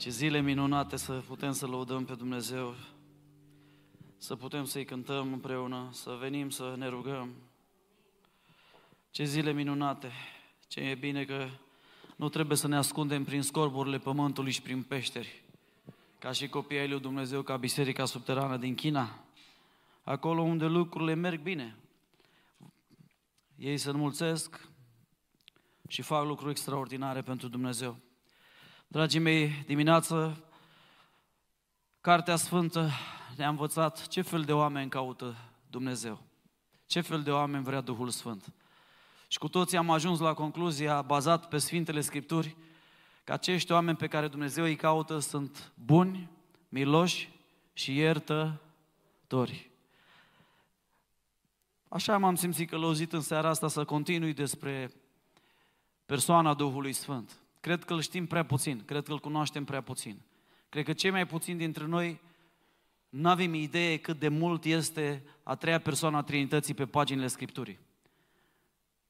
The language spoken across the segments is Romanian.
Ce zile minunate să putem să lăudăm pe Dumnezeu, să putem să-i cântăm împreună, să venim să ne rugăm. Ce zile minunate, ce e bine că nu trebuie să ne ascundem prin scorburile pământului și prin peșteri, ca și copiii lui Dumnezeu, ca Biserica Subterană din China, acolo unde lucrurile merg bine. Ei se înmulțesc și fac lucruri extraordinare pentru Dumnezeu. Dragii mei, dimineață, Cartea Sfântă ne-a învățat ce fel de oameni caută Dumnezeu. Ce fel de oameni vrea Duhul Sfânt. Și cu toții am ajuns la concluzia, bazat pe Sfintele Scripturi, că acești oameni pe care Dumnezeu îi caută sunt buni, miloși și iertători. Așa m-am simțit călăuzit în seara asta să continui despre persoana Duhului Sfânt. Cred că îl știm prea puțin, cred că îl cunoaștem prea puțin. Cred că cei mai puțini dintre noi nu avem idee cât de mult este a treia persoană a Trinității pe paginile Scripturii.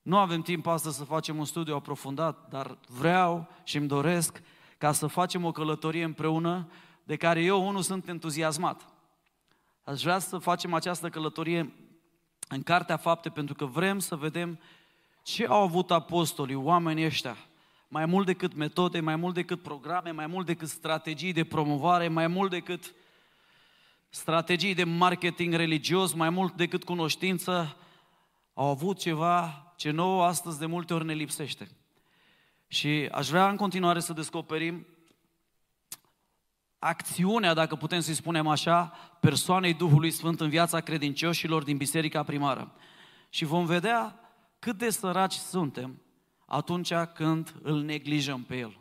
Nu avem timp astăzi să facem un studiu aprofundat, dar vreau și îmi doresc ca să facem o călătorie împreună de care eu, unul, sunt entuziasmat. Aș vrea să facem această călătorie în Cartea Fapte pentru că vrem să vedem ce au avut apostolii, oamenii ăștia, mai mult decât metode, mai mult decât programe, mai mult decât strategii de promovare, mai mult decât strategii de marketing religios, mai mult decât cunoștință, au avut ceva ce nouă astăzi de multe ori ne lipsește. Și aș vrea în continuare să descoperim acțiunea, dacă putem să-i spunem așa, persoanei Duhului Sfânt în viața credincioșilor din biserica primară. Și vom vedea cât de săraci suntem atunci când îl neglijăm pe El.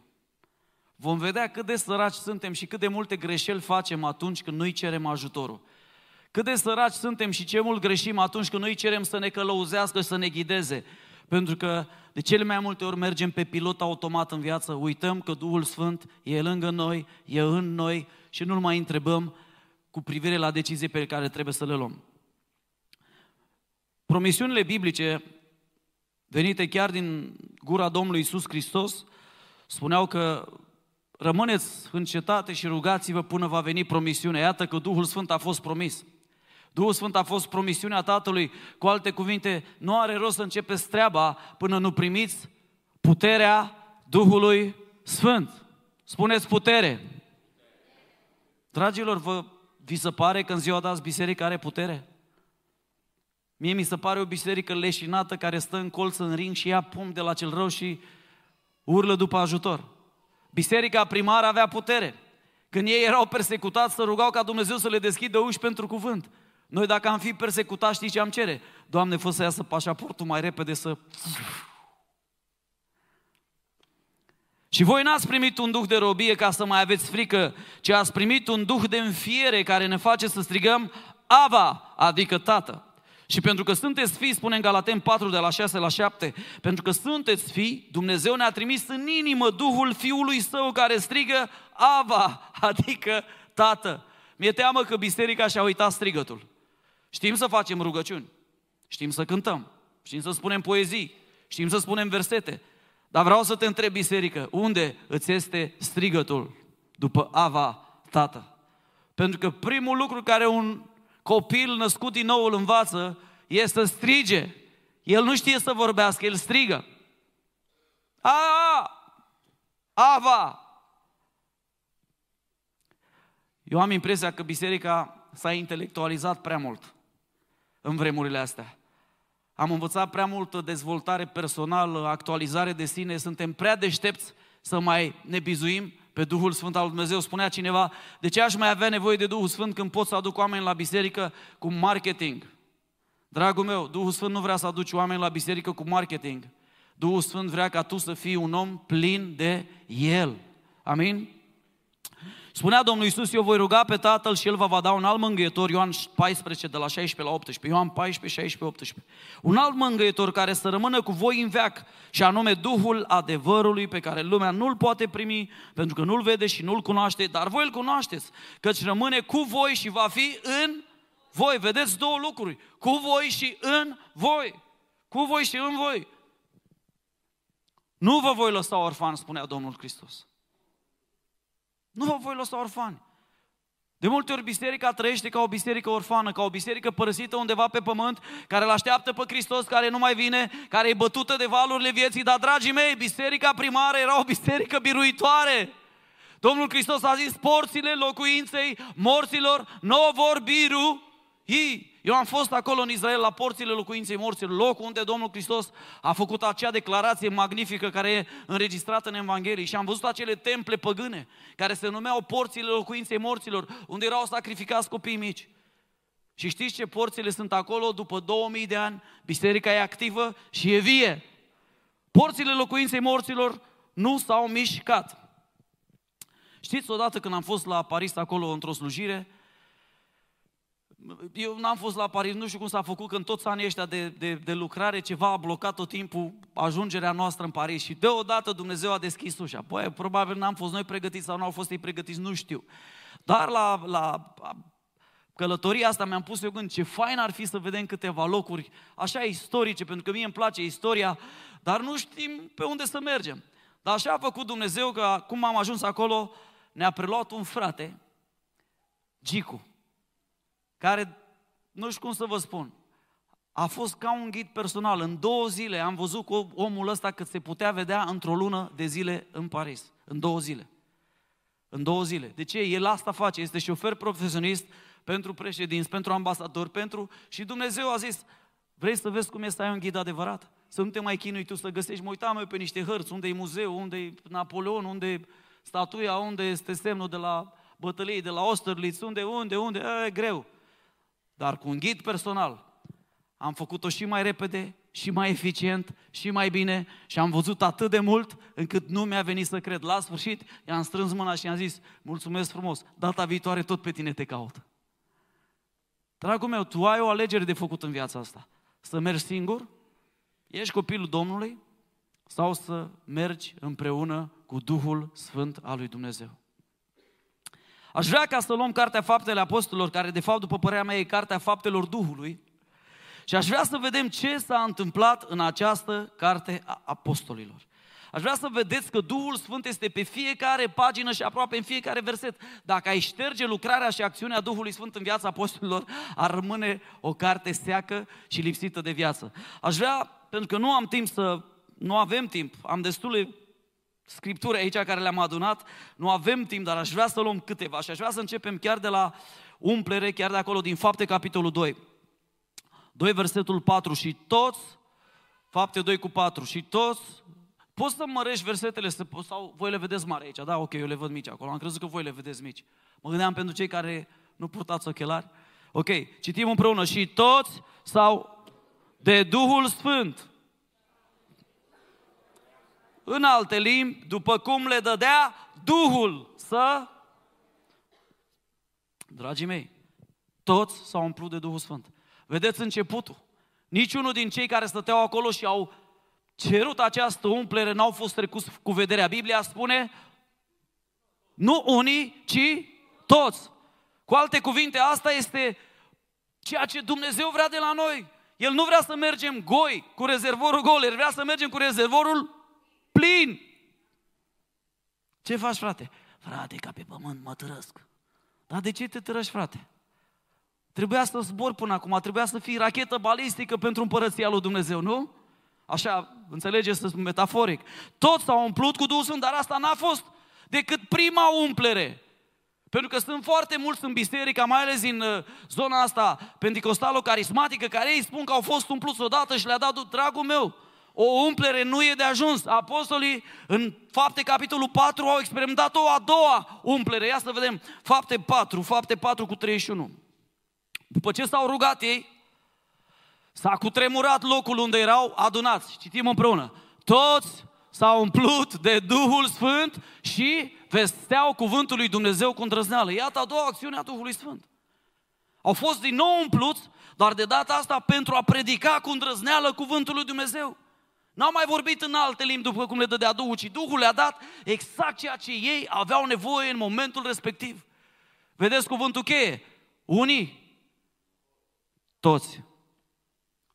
Vom vedea cât de săraci suntem și cât de multe greșeli facem atunci când nu-i cerem ajutorul. Cât de săraci suntem și ce mult greșim atunci când noi cerem să ne călăuzească și să ne ghideze. Pentru că de cele mai multe ori mergem pe pilot automat în viață, uităm că Duhul Sfânt e lângă noi, e în noi și nu-L mai întrebăm cu privire la decizii pe care trebuie să le luăm. Promisiunile biblice venite chiar din gura Domnului Isus Hristos spuneau că rămâneți în cetate și rugați-vă până va veni promisiunea. Iată că Duhul Sfânt a fost promis. Duhul Sfânt a fost promisiunea Tatălui. Cu alte cuvinte, nu are rost să începeți treaba până nu primiți puterea Duhului Sfânt. Spuneți putere. Dragilor, vă, vi se pare că în ziua de azi biserica are putere? Mie mi se pare o biserică leșinată care stă în colț în ring și ia pum de la cel rău și urlă după ajutor. Biserica primară avea putere. Când ei erau persecutați, să rugau ca Dumnezeu să le deschidă uși pentru cuvânt. Noi dacă am fi persecutați, știi ce am cere? Doamne, fă să iasă pașaportul mai repede să... Și voi n-ați primit un duh de robie ca să mai aveți frică, ci ați primit un duh de înfiere care ne face să strigăm Ava, adică Tată. Și pentru că sunteți fii, spune în Galaten 4 de la 6 la 7, pentru că sunteți fii, Dumnezeu ne-a trimis în inimă Duhul Fiului Său care strigă Ava, adică Tată. Mi-e teamă că biserica și-a uitat strigătul. Știm să facem rugăciuni, știm să cântăm, știm să spunem poezii, știm să spunem versete, dar vreau să te întreb, biserică, unde îți este strigătul după Ava, Tată? Pentru că primul lucru care un copil născut din nou îl învață este să strige. El nu știe să vorbească, el strigă. A, Ava! Eu am impresia că biserica s-a intelectualizat prea mult în vremurile astea. Am învățat prea multă dezvoltare personală, actualizare de sine, suntem prea deștepți să mai ne bizuim pe Duhul Sfânt al Dumnezeu. Spunea cineva, de ce aș mai avea nevoie de Duhul Sfânt când pot să aduc oameni la biserică cu marketing? Dragul meu, Duhul Sfânt nu vrea să aduci oameni la biserică cu marketing. Duhul Sfânt vrea ca tu să fii un om plin de El. Amin? Spunea Domnul Iisus, eu voi ruga pe Tatăl și El vă va da un alt mângâietor, Ioan 14, de la 16 la 18, Ioan 14, 16, 18. Un alt mângâietor care să rămână cu voi în veac, și anume Duhul adevărului pe care lumea nu-l poate primi, pentru că nu-l vede și nu-l cunoaște, dar voi îl cunoașteți, căci rămâne cu voi și va fi în voi. Vedeți două lucruri, cu voi și în voi. Cu voi și în voi. Nu vă voi lăsa orfan, spunea Domnul Hristos. Nu vă voi lăsa orfani. De multe ori biserica trăiește ca o biserică orfană, ca o biserică părăsită undeva pe pământ, care îl așteaptă pe Hristos, care nu mai vine, care e bătută de valurile vieții. Dar, dragii mei, biserica primară era o biserică biruitoare. Domnul Hristos a zis, porțile locuinței morților nu vor birui. Eu am fost acolo în Israel la porțile locuinței morților, locul unde Domnul Hristos a făcut acea declarație magnifică care e înregistrată în Evanghelie și am văzut acele temple păgâne care se numeau porțile locuinței morților, unde erau sacrificați copii mici. Și știți ce porțile sunt acolo după 2000 de ani? Biserica e activă și e vie. Porțile locuinței morților nu s-au mișcat. Știți, odată când am fost la Paris acolo într-o slujire, eu n-am fost la Paris, nu știu cum s-a făcut, când toți anii ăștia de, de, de lucrare, ceva a blocat tot timpul ajungerea noastră în Paris și deodată Dumnezeu a deschis ușa. Păi, probabil n-am fost noi pregătiți sau nu au fost ei pregătiți, nu știu. Dar la, la călătoria asta mi-am pus eu gând ce fain ar fi să vedem câteva locuri așa istorice, pentru că mie îmi place istoria, dar nu știm pe unde să mergem. Dar așa a făcut Dumnezeu că cum am ajuns acolo, ne-a preluat un frate, Gicu care, nu știu cum să vă spun, a fost ca un ghid personal. În două zile am văzut cu omul ăsta cât se putea vedea într-o lună de zile în Paris. În două zile. În două zile. De ce? El asta face. Este șofer profesionist pentru președinți, pentru ambasadori, pentru... Și Dumnezeu a zis, vrei să vezi cum este ai un ghid adevărat? Să nu te mai chinui tu să găsești, mă uitam eu pe niște hărți, unde e muzeu, unde e Napoleon, unde e statuia, unde este semnul de la bătălie, de la Austerlitz, unde, unde, unde, e greu. Dar cu un ghid personal am făcut-o și mai repede, și mai eficient, și mai bine și am văzut atât de mult încât nu mi-a venit să cred. La sfârșit i-am strâns mâna și i-am zis, mulțumesc frumos, data viitoare tot pe tine te caut. Dragul meu, tu ai o alegere de făcut în viața asta. Să mergi singur, ești copilul Domnului, sau să mergi împreună cu Duhul Sfânt al lui Dumnezeu. Aș vrea ca să luăm Cartea Faptele Apostolilor, care de fapt, după părerea mea, e Cartea Faptelor Duhului, și aș vrea să vedem ce s-a întâmplat în această Carte a Apostolilor. Aș vrea să vedeți că Duhul Sfânt este pe fiecare pagină și aproape în fiecare verset. Dacă ai șterge lucrarea și acțiunea Duhului Sfânt în viața apostolilor, ar rămâne o carte seacă și lipsită de viață. Aș vrea, pentru că nu am timp să, nu avem timp, am destule scripturi aici care le-am adunat. Nu avem timp, dar aș vrea să luăm câteva și aș vrea să începem chiar de la umplere, chiar de acolo, din Fapte, capitolul 2. 2, versetul 4. Și toți, Fapte 2 cu 4, și toți, poți să mărești versetele sau voi le vedeți mari aici, da? Ok, eu le văd mici acolo, am crezut că voi le vedeți mici. Mă gândeam pentru cei care nu purtați ochelari. Ok, citim împreună. Și toți sau de Duhul Sfânt în alte limbi, după cum le dădea Duhul să... Dragii mei, toți s-au umplut de Duhul Sfânt. Vedeți începutul. Niciunul din cei care stăteau acolo și au cerut această umplere n-au fost trecuți cu vederea. Biblia spune, nu unii, ci toți. Cu alte cuvinte, asta este ceea ce Dumnezeu vrea de la noi. El nu vrea să mergem goi, cu rezervorul gol, El vrea să mergem cu rezervorul plin. Ce faci, frate? Frate, ca pe pământ mă tărăsc. Dar de ce te tărăști, frate? Trebuia să zbor până acum, trebuia să fii rachetă balistică pentru împărăția lui Dumnezeu, nu? Așa, înțelegeți, să spun metaforic. Toți s-au umplut cu Duhul Sfânt, dar asta n-a fost decât prima umplere. Pentru că sunt foarte mulți în biserică, mai ales în uh, zona asta pentecostalo-carismatică, care ei spun că au fost umpluți odată și le-a dat dragul meu o umplere nu e de ajuns. Apostolii în fapte capitolul 4 au experimentat o a doua umplere. Ia să vedem fapte 4, fapte 4 cu 31. După ce s-au rugat ei, s-a cutremurat locul unde erau adunați. Citim împreună. Toți s-au umplut de Duhul Sfânt și vesteau cuvântul lui Dumnezeu cu îndrăzneală. Iată a doua acțiune a Duhului Sfânt. Au fost din nou umpluți, dar de data asta pentru a predica cu îndrăzneală cuvântul lui Dumnezeu. N-au mai vorbit în alte limbi după cum le dădea Duhul, ci Duhul le-a dat exact ceea ce ei aveau nevoie în momentul respectiv. Vedeți cuvântul cheie? Unii, toți.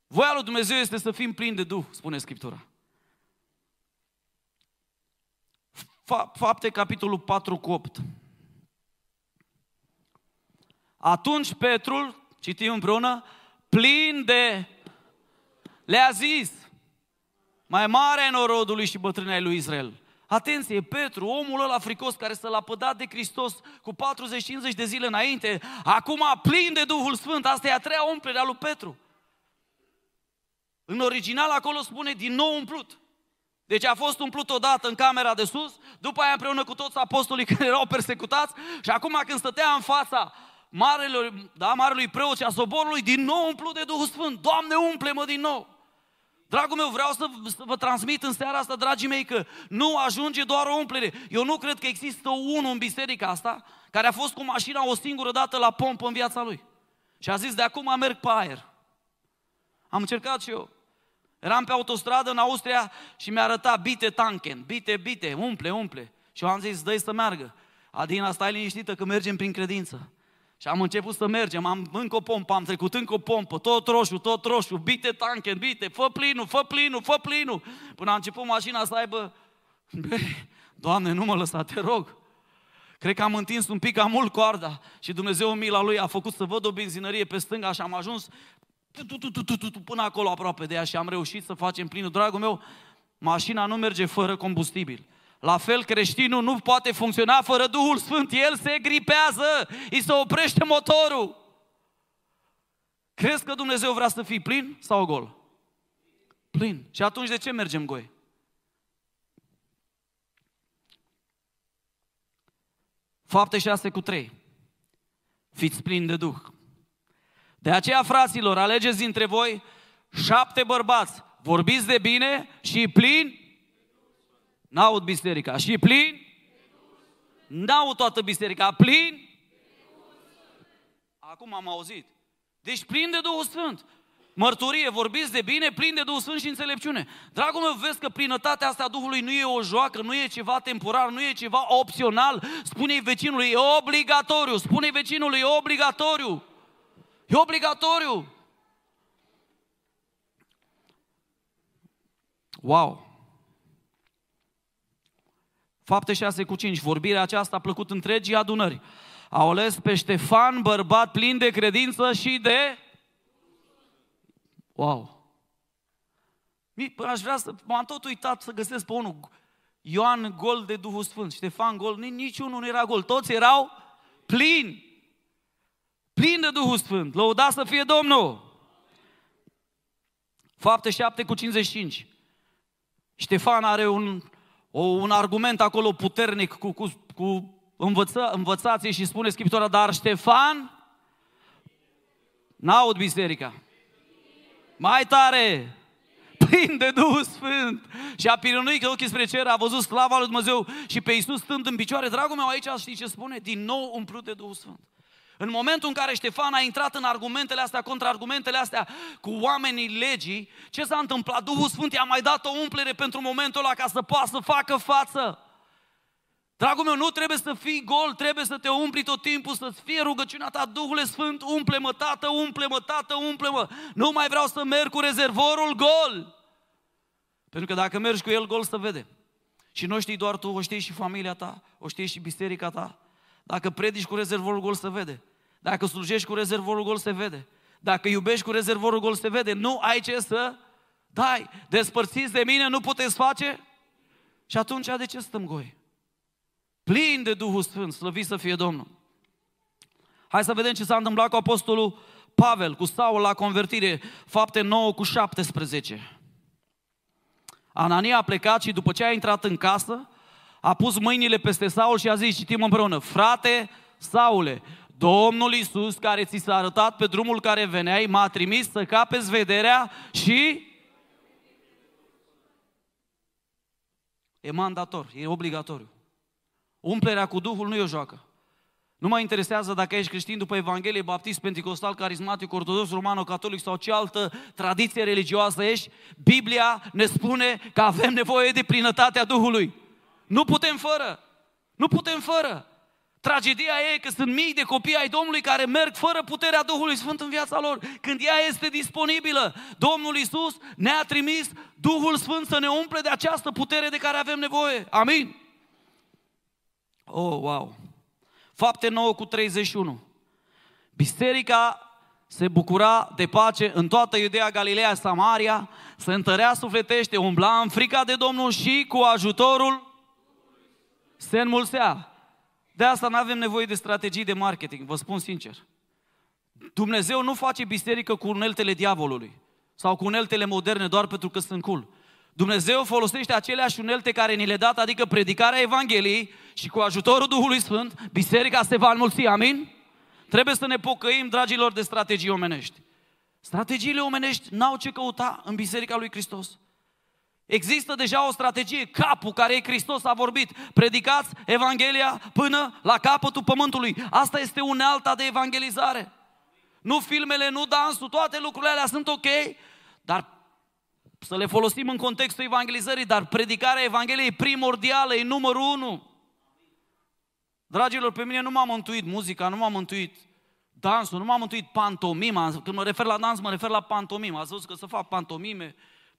Voia lui Dumnezeu este să fim plini de Duh, spune Scriptura. Fapte, capitolul 4 cu 8. Atunci Petrul, citim împreună, plin de, le-a zis, mai mare în norodului și bătrânei lui Israel. Atenție, Petru, omul ăla fricos care s-a lapădat de Hristos cu 40-50 de zile înainte, acum plin de Duhul Sfânt, asta e a treia umplere a lui Petru. În original acolo spune din nou umplut. Deci a fost umplut odată în camera de sus, după aia împreună cu toți apostolii care erau persecutați și acum când stătea în fața marelui, da, marelui preot și a soborului, din nou umplut de Duhul Sfânt. Doamne, umple-mă din nou! Dragul meu, vreau să, să vă transmit în seara asta, dragii mei, că nu ajunge doar o umplere. Eu nu cred că există unul în biserica asta care a fost cu mașina o singură dată la pompă în viața lui. Și a zis, de acum merg pe aer. Am încercat și eu. Eram pe autostradă în Austria și mi-a arătat bite tanken, bite, bite, umple, umple. Și eu am zis, dă să meargă. Adina, stai liniștită că mergem prin credință. Și am început să mergem, am încă o pompă, am trecut încă o pompă, tot roșu, tot roșu, bite tanken, bite, fă plinul, fă plinul, fă plinul. Până a început mașina să aibă, Doamne, nu mă lăsa, te rog. Cred că am întins un pic cam mult coarda și Dumnezeu în mila Lui a făcut să văd o benzinărie pe stânga și am ajuns până acolo aproape de ea și am reușit să facem plinul. Dragul meu, mașina nu merge fără combustibil. La fel, creștinul nu poate funcționa fără Duhul Sfânt. El se gripează, îi se oprește motorul. Crezi că Dumnezeu vrea să fii plin sau gol? Plin. Și atunci de ce mergem goi? Fapte 6 cu 3. Fiți plini de Duh. De aceea, fraților, alegeți dintre voi șapte bărbați, vorbiți de bine și plini N-aud biserica. Și plin? N-aud toată biserica. Plin? Acum am auzit. Deci plin de Duhul Sfânt. Mărturie, vorbiți de bine, plin de Duhul Sfânt și înțelepciune. Dragul meu, vezi că plinătatea asta a Duhului nu e o joacă, nu e ceva temporar, nu e ceva opțional. Spune-i vecinului, e obligatoriu. Spune-i vecinului, e obligatoriu. E obligatoriu. Wow! Fapte 6 cu 5, vorbirea aceasta a plăcut întregii adunări. Au ales pe Ștefan, bărbat plin de credință și de... Wow! Aș vrea să... M-am tot uitat să găsesc pe unul. Ioan gol de Duhul Sfânt, Ștefan gol, niciunul nu era gol. Toți erau plini. Plin de Duhul Sfânt. Lăuda să fie Domnul. Fapte 7 cu 55. Ștefan are un o, un argument acolo puternic cu, cu, cu învăță, învățații și spune Scriptura, dar Ștefan, n-aud biserica, mai tare, plin de Duhul Sfânt și a pirunuit ochii spre cer, a văzut slava lui Dumnezeu și pe Iisus stând în picioare. Dragul meu, aici știi ce spune? Din nou umplut de Duhul Sfânt. În momentul în care Ștefan a intrat în argumentele astea, contra argumentele astea cu oamenii legii, ce s-a întâmplat? Duhul Sfânt i-a mai dat o umplere pentru momentul ăla ca să poată să facă față. Dragul meu, nu trebuie să fii gol, trebuie să te umpli tot timpul, să-ți fie rugăciunea ta, Duhul Sfânt, umple-mă, Tată, umple-mă, Tată, umple-mă. Nu mai vreau să merg cu rezervorul gol. Pentru că dacă mergi cu el gol, să vede. Și nu știi doar tu, o știi și familia ta, o știi și biserica ta, dacă predici cu rezervorul gol, se vede. Dacă slujești cu rezervorul gol, se vede. Dacă iubești cu rezervorul gol, se vede. Nu ai ce să dai. Despărțiți de mine, nu puteți face? Și atunci de ce stăm goi? Plin de Duhul Sfânt, slăvit să fie Domnul. Hai să vedem ce s-a întâmplat cu Apostolul Pavel, cu Saul la convertire, fapte 9 cu 17. Anania a plecat și după ce a intrat în casă, a pus mâinile peste Saul și a zis, citim împreună, frate Saule, Domnul Iisus care ți s-a arătat pe drumul care veneai, m-a trimis să capeți vederea și... E mandator, e obligatoriu. Umplerea cu Duhul nu e o joacă. Nu mă interesează dacă ești creștin după Evanghelie, baptist, pentecostal, carismatic, ortodox, romano-catolic sau ce altă tradiție religioasă ești. Biblia ne spune că avem nevoie de plinătatea Duhului. Nu putem fără. Nu putem fără. Tragedia e că sunt mii de copii ai Domnului care merg fără puterea Duhului Sfânt în viața lor. Când ea este disponibilă, Domnul Isus ne-a trimis Duhul Sfânt să ne umple de această putere de care avem nevoie. Amin? Oh, wow! Fapte 9 cu 31. Biserica se bucura de pace în toată Iudea, Galileea, Samaria, se întărea sufletește, umbla în frica de Domnul și cu ajutorul se înmulțea. De asta nu avem nevoie de strategii de marketing, vă spun sincer. Dumnezeu nu face biserică cu uneltele diavolului sau cu uneltele moderne doar pentru că sunt cool. Dumnezeu folosește aceleași unelte care ni le dat, adică predicarea Evangheliei și cu ajutorul Duhului Sfânt, biserica se va înmulți, amin? Trebuie să ne pocăim, dragilor, de strategii omenești. Strategiile omenești n-au ce căuta în Biserica lui Hristos. Există deja o strategie, capul care e Hristos a vorbit. Predicați Evanghelia până la capătul pământului. Asta este unealta de evangelizare. Nu filmele, nu dansul, toate lucrurile alea sunt ok, dar să le folosim în contextul evangelizării, dar predicarea Evangheliei e primordială, e numărul unu. Dragilor, pe mine nu m-a mântuit muzica, nu m-a mântuit dansul, nu m-a mântuit pantomima. Când mă refer la dans, mă refer la pantomima. Ați văzut că să fac pantomime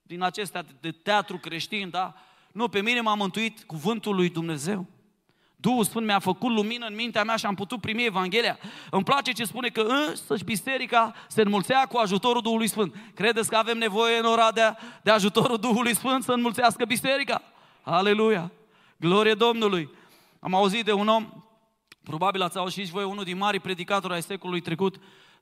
din acestea de teatru creștin, da? Nu, pe mine m-a mântuit cuvântul lui Dumnezeu. Duhul Sfânt mi-a făcut lumină în mintea mea și am putut primi Evanghelia. Îmi place ce spune că însăși biserica se înmulțea cu ajutorul Duhului Sfânt. Credeți că avem nevoie în Oradea de ajutorul Duhului Sfânt să înmulțească biserica? Aleluia! Glorie Domnului! Am auzit de un om, probabil ați auzit și voi, unul din mari predicatori ai secolului trecut,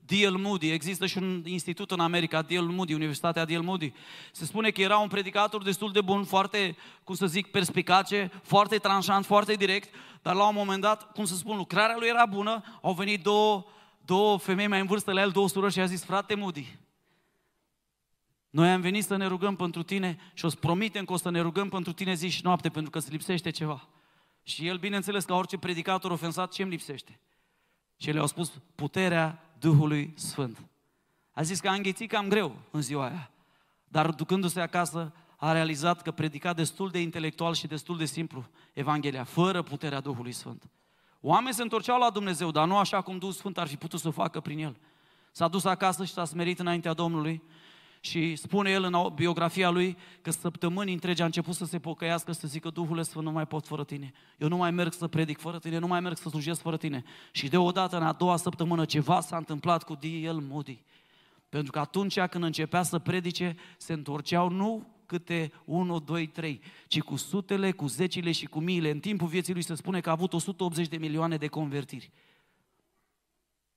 D.L. Moody. Există și un institut în America, D.L. Moody, Universitatea D.L. Moody. Se spune că era un predicator destul de bun, foarte, cum să zic, perspicace, foarte tranșant, foarte direct, dar la un moment dat, cum să spun, lucrarea lui era bună, au venit două, două femei mai în vârstă la el, două surori și a zis, frate Moody, noi am venit să ne rugăm pentru tine și o să promitem că o să ne rugăm pentru tine zi și noapte pentru că îți lipsește ceva. Și el, bineînțeles, ca orice predicator ofensat, ce îmi lipsește? Și le-au spus puterea Duhului Sfânt. A zis că a înghețit cam greu în ziua aia, dar ducându-se acasă a realizat că predica destul de intelectual și destul de simplu Evanghelia, fără puterea Duhului Sfânt. Oamenii se întorceau la Dumnezeu, dar nu așa cum Duhul Sfânt ar fi putut să o facă prin el. S-a dus acasă și s-a smerit înaintea Domnului și spune el în biografia lui că săptămâni întregi a început să se pocăiască, să zică Duhul Sfânt, nu mai pot fără tine. Eu nu mai merg să predic fără tine, nu mai merg să slujesc fără tine. Și deodată, în a doua săptămână, ceva s-a întâmplat cu D.L. Moody. Pentru că atunci când începea să predice, se întorceau nu câte 1, 2, 3, ci cu sutele, cu zecile și cu miile. În timpul vieții lui se spune că a avut 180 de milioane de convertiri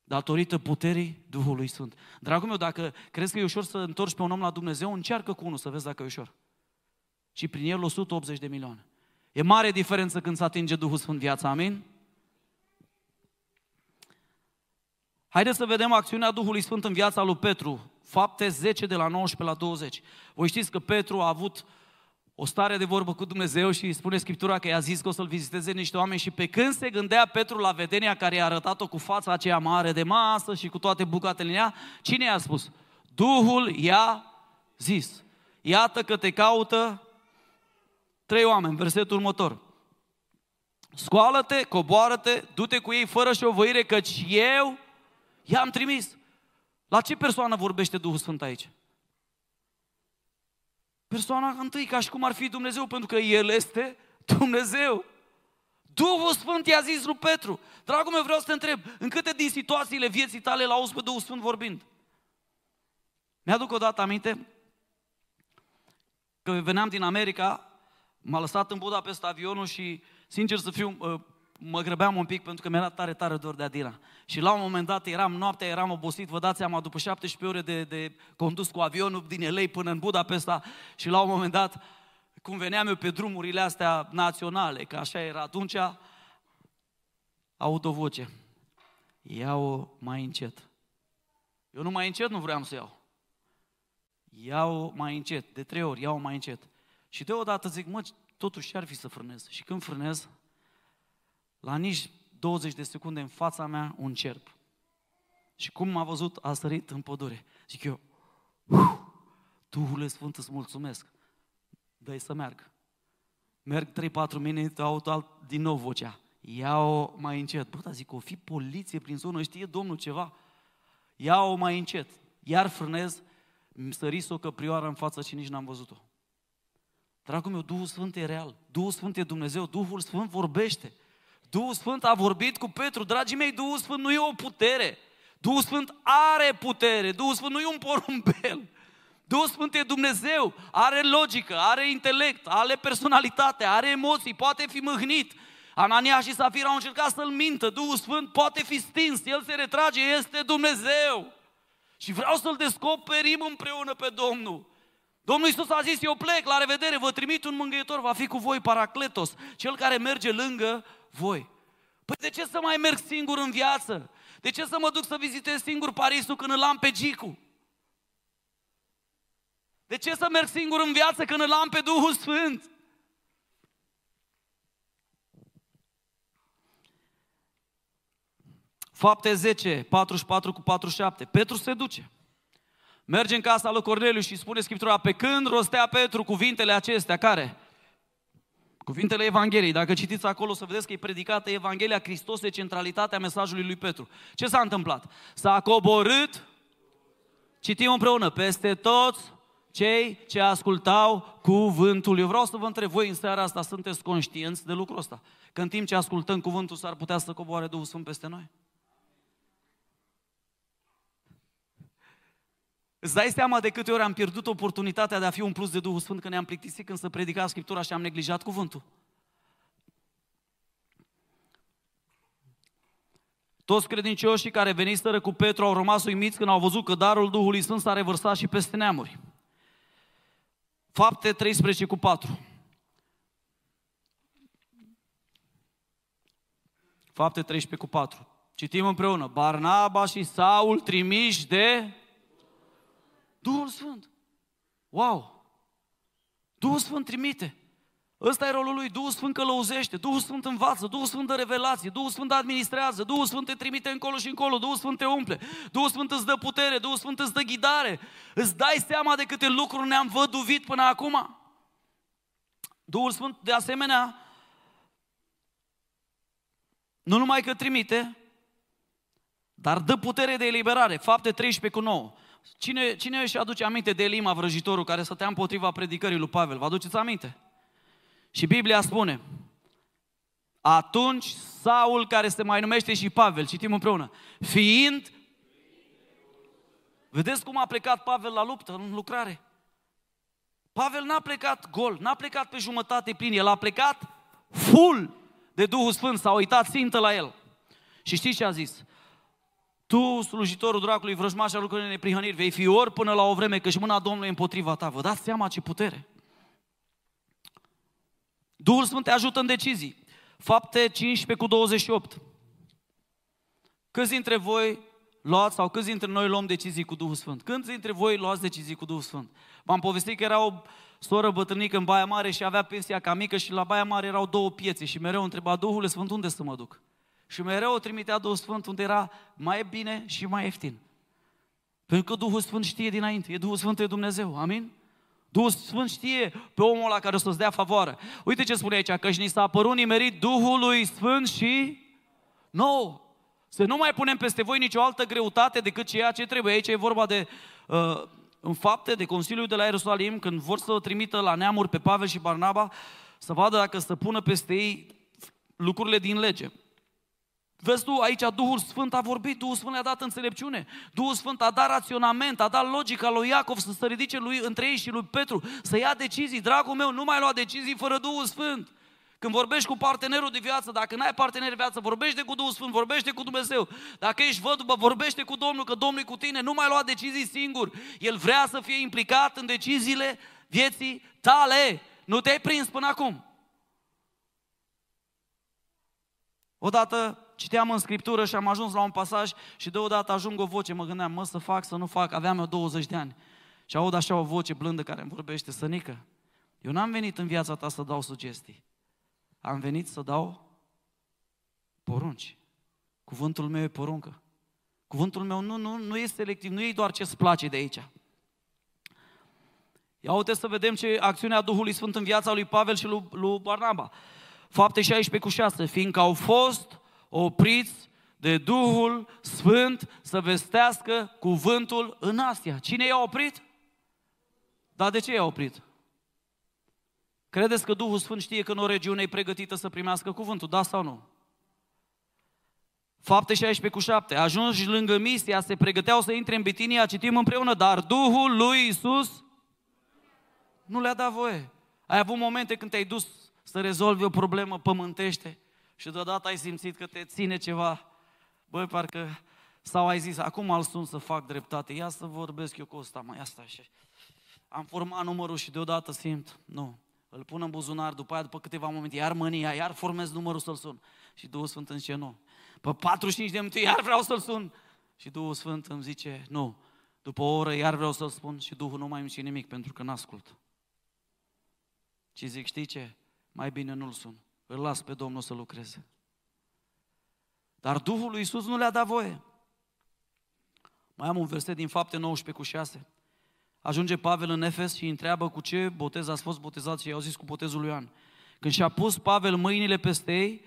datorită puterii Duhului Sfânt. Dragul meu, dacă crezi că e ușor să întorci pe un om la Dumnezeu, încearcă cu unul să vezi dacă e ușor. Și prin el 180 de milioane. E mare diferență când se atinge Duhul Sfânt viața, amin? Haideți să vedem acțiunea Duhului Sfânt în viața lui Petru. Fapte 10 de la 19 la 20. Voi știți că Petru a avut o stare de vorbă cu Dumnezeu și spune Scriptura că i-a zis că o să-l viziteze niște oameni și pe când se gândea Petru la vedenia care i-a arătat-o cu fața aceea mare de masă și cu toate bucatele în ea, cine i-a spus? Duhul i-a zis. Iată că te caută trei oameni, versetul următor. Scoală-te, coboară-te, du-te cu ei fără șovăire, căci eu i-am trimis. La ce persoană vorbește Duhul Sfânt aici? Persoana întâi, ca și cum ar fi Dumnezeu, pentru că El este Dumnezeu. Duhul Sfânt i-a zis lui Petru, dragul meu, vreau să te întreb, în câte din situațiile vieții tale l-auzi pe Duhul Sfânt vorbind? Mi-aduc o dată aminte că veneam din America, m-a lăsat în Budapesta avionul și, sincer să fiu, uh, mă grăbeam un pic pentru că mi-era tare, tare dor de Adina. Și la un moment dat eram noaptea, eram obosit, vă dați seama, după 17 ore de, de condus cu avionul din LA până în Budapesta și la un moment dat, cum veneam eu pe drumurile astea naționale, că așa era atunci, aud o voce. Ia-o mai încet. Eu nu mai încet nu vreau să iau. Iau mai încet, de trei ori, iau mai încet. Și deodată zic, mă, totuși ce ar fi să frânez? Și când frânez, la nici 20 de secunde în fața mea un cerb. Și cum m-a văzut, a sărit în pădure. Zic eu, Duhul Sfânt îți mulțumesc. dă să meargă. Merg 3-4 minute, aud alt, din nou vocea. Ia-o mai încet. Bă, dar zic, o fi poliție prin zonă, știe Domnul ceva. Ia-o mai încet. Iar frânez, săris o căprioară în față și nici n-am văzut-o. Dragul meu, Duhul Sfânt e real. Duhul Sfânt e Dumnezeu. Duhul Sfânt vorbește. Duhul Sfânt a vorbit cu Petru. Dragii mei, Duhul Sfânt nu e o putere. Duhul Sfânt are putere, Duhul Sfânt nu e un porumbel. Duhul Sfânt e Dumnezeu, are logică, are intelect, are personalitate, are emoții, poate fi mâhnit. Anania și Safira au încercat să-l mintă, Duhul Sfânt poate fi stins, el se retrage, este Dumnezeu. Și vreau să-l descoperim împreună pe Domnul. Domnul Iisus a zis, eu plec, la revedere, vă trimit un mângâietor, va fi cu voi Paracletos, cel care merge lângă voi. Păi de ce să mai merg singur în viață? De ce să mă duc să vizitez singur Parisul când îl am pe Gicu? De ce să merg singur în viață când îl am pe Duhul Sfânt? Fapte 10, 44 cu 47. Petru se duce. Merge în casa lui Corneliu și spune Scriptura, pe când rostea Petru cuvintele acestea, care? Cuvintele Evangheliei. Dacă citiți acolo să vedeți că e predicată Evanghelia, Hristos e centralitatea mesajului lui Petru. Ce s-a întâmplat? S-a coborât, citim împreună, peste toți cei ce ascultau cuvântul. Eu vreau să vă întreb, voi în seara asta sunteți conștienți de lucrul ăsta? Că în timp ce ascultăm cuvântul s-ar putea să coboare Duhul Sfânt peste noi? Îți dai seama de câte ori am pierdut oportunitatea de a fi un plus de Duhul Sfânt când ne-am plictisit când să predica Scriptura și am neglijat cuvântul? Toți credincioșii care veniseră cu Petru au rămas uimiți când au văzut că darul Duhului Sfânt s-a revărsat și peste neamuri. Fapte 13 cu 4. Fapte 13 cu 4. Citim împreună. Barnaba și Saul trimiși de Duhul Sfânt. Wow! Duhul Sfânt trimite. Ăsta e rolul lui. Duhul Sfânt călăuzește, Duhul Sfânt învață, Duhul Sfânt dă revelație, Duhul Sfânt administrează, Duhul Sfânt te trimite încolo și încolo, Duhul Sfânt te umple, Duhul Sfânt îți dă putere, Duhul Sfânt îți dă ghidare. Îți dai seama de câte lucruri ne-am văduvit până acum? Duhul Sfânt, de asemenea, nu numai că trimite, dar dă putere de eliberare. Fapte 13 cu 9. Cine, cine își aduce aminte de Elima, vrăjitorul, care stătea împotriva predicării lui Pavel? Vă aduceți aminte? Și Biblia spune, atunci Saul, care se mai numește și Pavel, citim împreună, fiind, vedeți cum a plecat Pavel la luptă, în lucrare? Pavel n-a plecat gol, n-a plecat pe jumătate plin, el a plecat full de Duhul Sfânt, s-a uitat țintă la el. Și știți ce a zis? Tu, slujitorul dracului, vrăjmaș al lucrurilor neprihăniri, vei fi ori până la o vreme, că și mâna Domnului e împotriva ta. Vă dați seama ce putere? Duhul Sfânt te ajută în decizii. Fapte 15 cu 28. Câți dintre voi luați sau câți dintre noi luăm decizii cu Duhul Sfânt? Câți dintre voi luați decizii cu Duhul Sfânt? V-am povestit că era o soră bătrânică în Baia Mare și avea pensia ca mică și la Baia Mare erau două piețe și mereu întreba Duhul Sfânt unde să mă duc? Și mereu o trimitea Duhul Sfânt unde era mai bine și mai ieftin. Pentru că Duhul Sfânt știe dinainte, e Duhul Sfânt e Dumnezeu, amin? Duhul Sfânt știe pe omul ăla care o să-ți dea favoare. Uite ce spune aici, că și ni s-a apărut nimerit Duhului Sfânt și nou. Să nu mai punem peste voi nicio altă greutate decât ceea ce trebuie. Aici e vorba de uh, în fapte de Consiliul de la Ierusalim, când vor să o trimită la neamuri pe Pavel și Barnaba, să vadă dacă să pună peste ei lucrurile din lege. Vezi tu, aici Duhul Sfânt a vorbit, Duhul Sfânt le-a dat înțelepciune, Duhul Sfânt a dat raționament, a dat logica lui Iacov să se ridice lui, între ei și lui Petru, să ia decizii. Dragul meu, nu mai lua decizii fără Duhul Sfânt. Când vorbești cu partenerul de viață, dacă n-ai partener de viață, vorbește cu Duhul Sfânt, vorbește cu Dumnezeu. Dacă ești văduvă, vorbește cu Domnul, că Domnul e cu tine, nu mai lua decizii singur. El vrea să fie implicat în deciziile vieții tale. Nu te-ai prins până acum. Odată citeam în Scriptură și am ajuns la un pasaj și deodată ajung o voce, mă gândeam, mă, să fac, să nu fac, aveam eu 20 de ani. Și aud așa o voce blândă care îmi vorbește, sănică, eu n-am venit în viața ta să dau sugestii. Am venit să dau porunci. Cuvântul meu e poruncă. Cuvântul meu nu, nu, nu e selectiv, nu e doar ce-ți place de aici. Ia uite să vedem ce acțiunea Duhului Sfânt în viața lui Pavel și lui, lui Barnaba. Fapte 16 cu 6. Fiindcă au fost opriți de Duhul Sfânt să vestească cuvântul în Asia. Cine i-a oprit? Dar de ce i-a oprit? Credeți că Duhul Sfânt știe că în o regiune e pregătită să primească cuvântul, da sau nu? Fapte 16 cu 7. Ajunși lângă misia, se pregăteau să intre în Bitinia, citim împreună, dar Duhul lui Isus nu le-a dat voie. Ai avut momente când te-ai dus să rezolvi o problemă pământește și deodată ai simțit că te ține ceva. Băi, parcă... Sau ai zis, acum îl sun să fac dreptate, ia să vorbesc eu cu ăsta, mai asta și am format numărul și deodată simt, nu, îl pun în buzunar, după aia, după câteva momente, iar mânia, iar formez numărul să-l sun. Și Duhul Sfânt îmi zice, nu. Pe 45 de minute, iar vreau să-l sun. Și Duhul Sfânt îmi zice, nu. După o oră, iar vreau să-l spun și Duhul nu mai îmi zice nimic, pentru că n-ascult. Și zic, știi ce? Mai bine nu-l sun. Îl las pe Domnul să lucreze. Dar Duhul lui Iisus nu le-a dat voie. Mai am un verset din Fapte 19 cu 6. Ajunge Pavel în Efes și îi întreabă cu ce botez ați fost botezați și i-au zis cu botezul lui Ioan. Când și-a pus Pavel mâinile peste ei,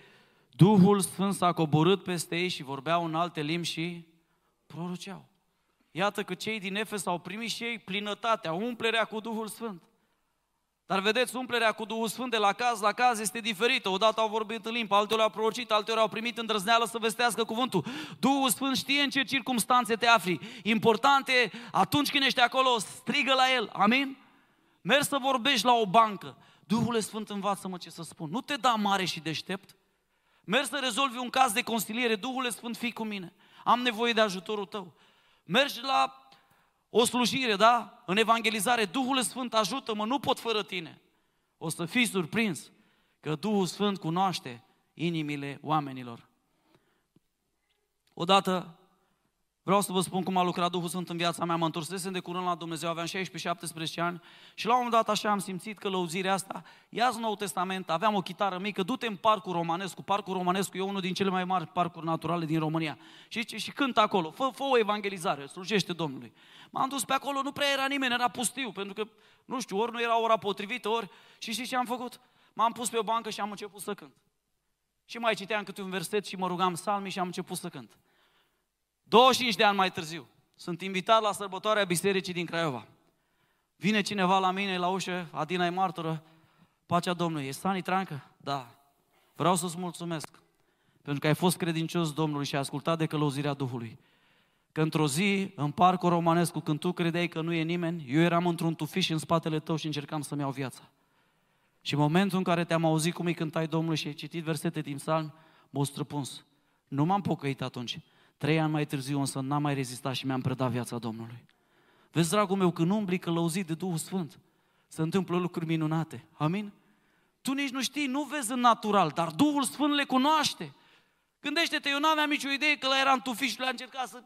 Duhul Sfânt s-a coborât peste ei și vorbeau în alte limbi și proroceau. Iată că cei din Efes au primit și ei plinătatea, umplerea cu Duhul Sfânt. Dar vedeți, umplerea cu Duhul Sfânt de la caz la caz este diferită. Odată au vorbit în limbă, alteori au prorocit, alteori au primit îndrăzneală să vestească cuvântul. Duhul Sfânt știe în ce circunstanțe te afli. Important e, atunci când ești acolo, strigă la El. Amin? Mergi să vorbești la o bancă. Duhul Sfânt învață-mă ce să spun. Nu te da mare și deștept. Mergi să rezolvi un caz de consiliere. Duhul Sfânt, fii cu mine. Am nevoie de ajutorul tău. Mergi la o slujire, da? În evangelizare, Duhul Sfânt ajută-mă, nu pot fără tine. O să fii surprins că Duhul Sfânt cunoaște inimile oamenilor. Odată Vreau să vă spun cum a lucrat Duhul Sfânt în viața mea. Mă întorsesem de curând la Dumnezeu, aveam 16-17 ani și la un moment dat așa am simțit că lăuzirea asta, ia Nou Testament, aveam o chitară mică, du-te în Parcul Romanescu. Parcul Romanescu e unul din cele mai mari parcuri naturale din România. Și, și, și cântă acolo, fă, fă o evangelizare, slujește Domnului. M-am dus pe acolo, nu prea era nimeni, era pustiu, pentru că, nu știu, ori nu era ora potrivită, ori... Și știți ce am făcut? M-am pus pe o bancă și am început să cânt. Și mai citeam câte un verset și mă rugam salmi și am început să cânt. 25 de ani mai târziu, sunt invitat la sărbătoarea bisericii din Craiova. Vine cineva la mine la ușă, Adina e martură, pacea Domnului, e Sani Trancă? Da. Vreau să-ți mulțumesc, pentru că ai fost credincios Domnului și ai ascultat de călăuzirea Duhului. Că într-o zi, în parcul romanescu, când tu credeai că nu e nimeni, eu eram într-un tufiș în spatele tău și încercam să-mi iau viața. Și în momentul în care te-am auzit cum îi cântai Domnului și ai citit versete din psalm, m-a străpuns. Nu m-am pocăit atunci, Trei ani mai târziu însă n-am mai rezistat și mi-am predat viața Domnului. Vezi, dragul meu, când umbli călăuzit de Duhul Sfânt, se întâmplă lucruri minunate. Amin? Tu nici nu știi, nu vezi în natural, dar Duhul Sfânt le cunoaște. Gândește-te, eu n-aveam nicio idee că la era în tufiș și le-a încercat să...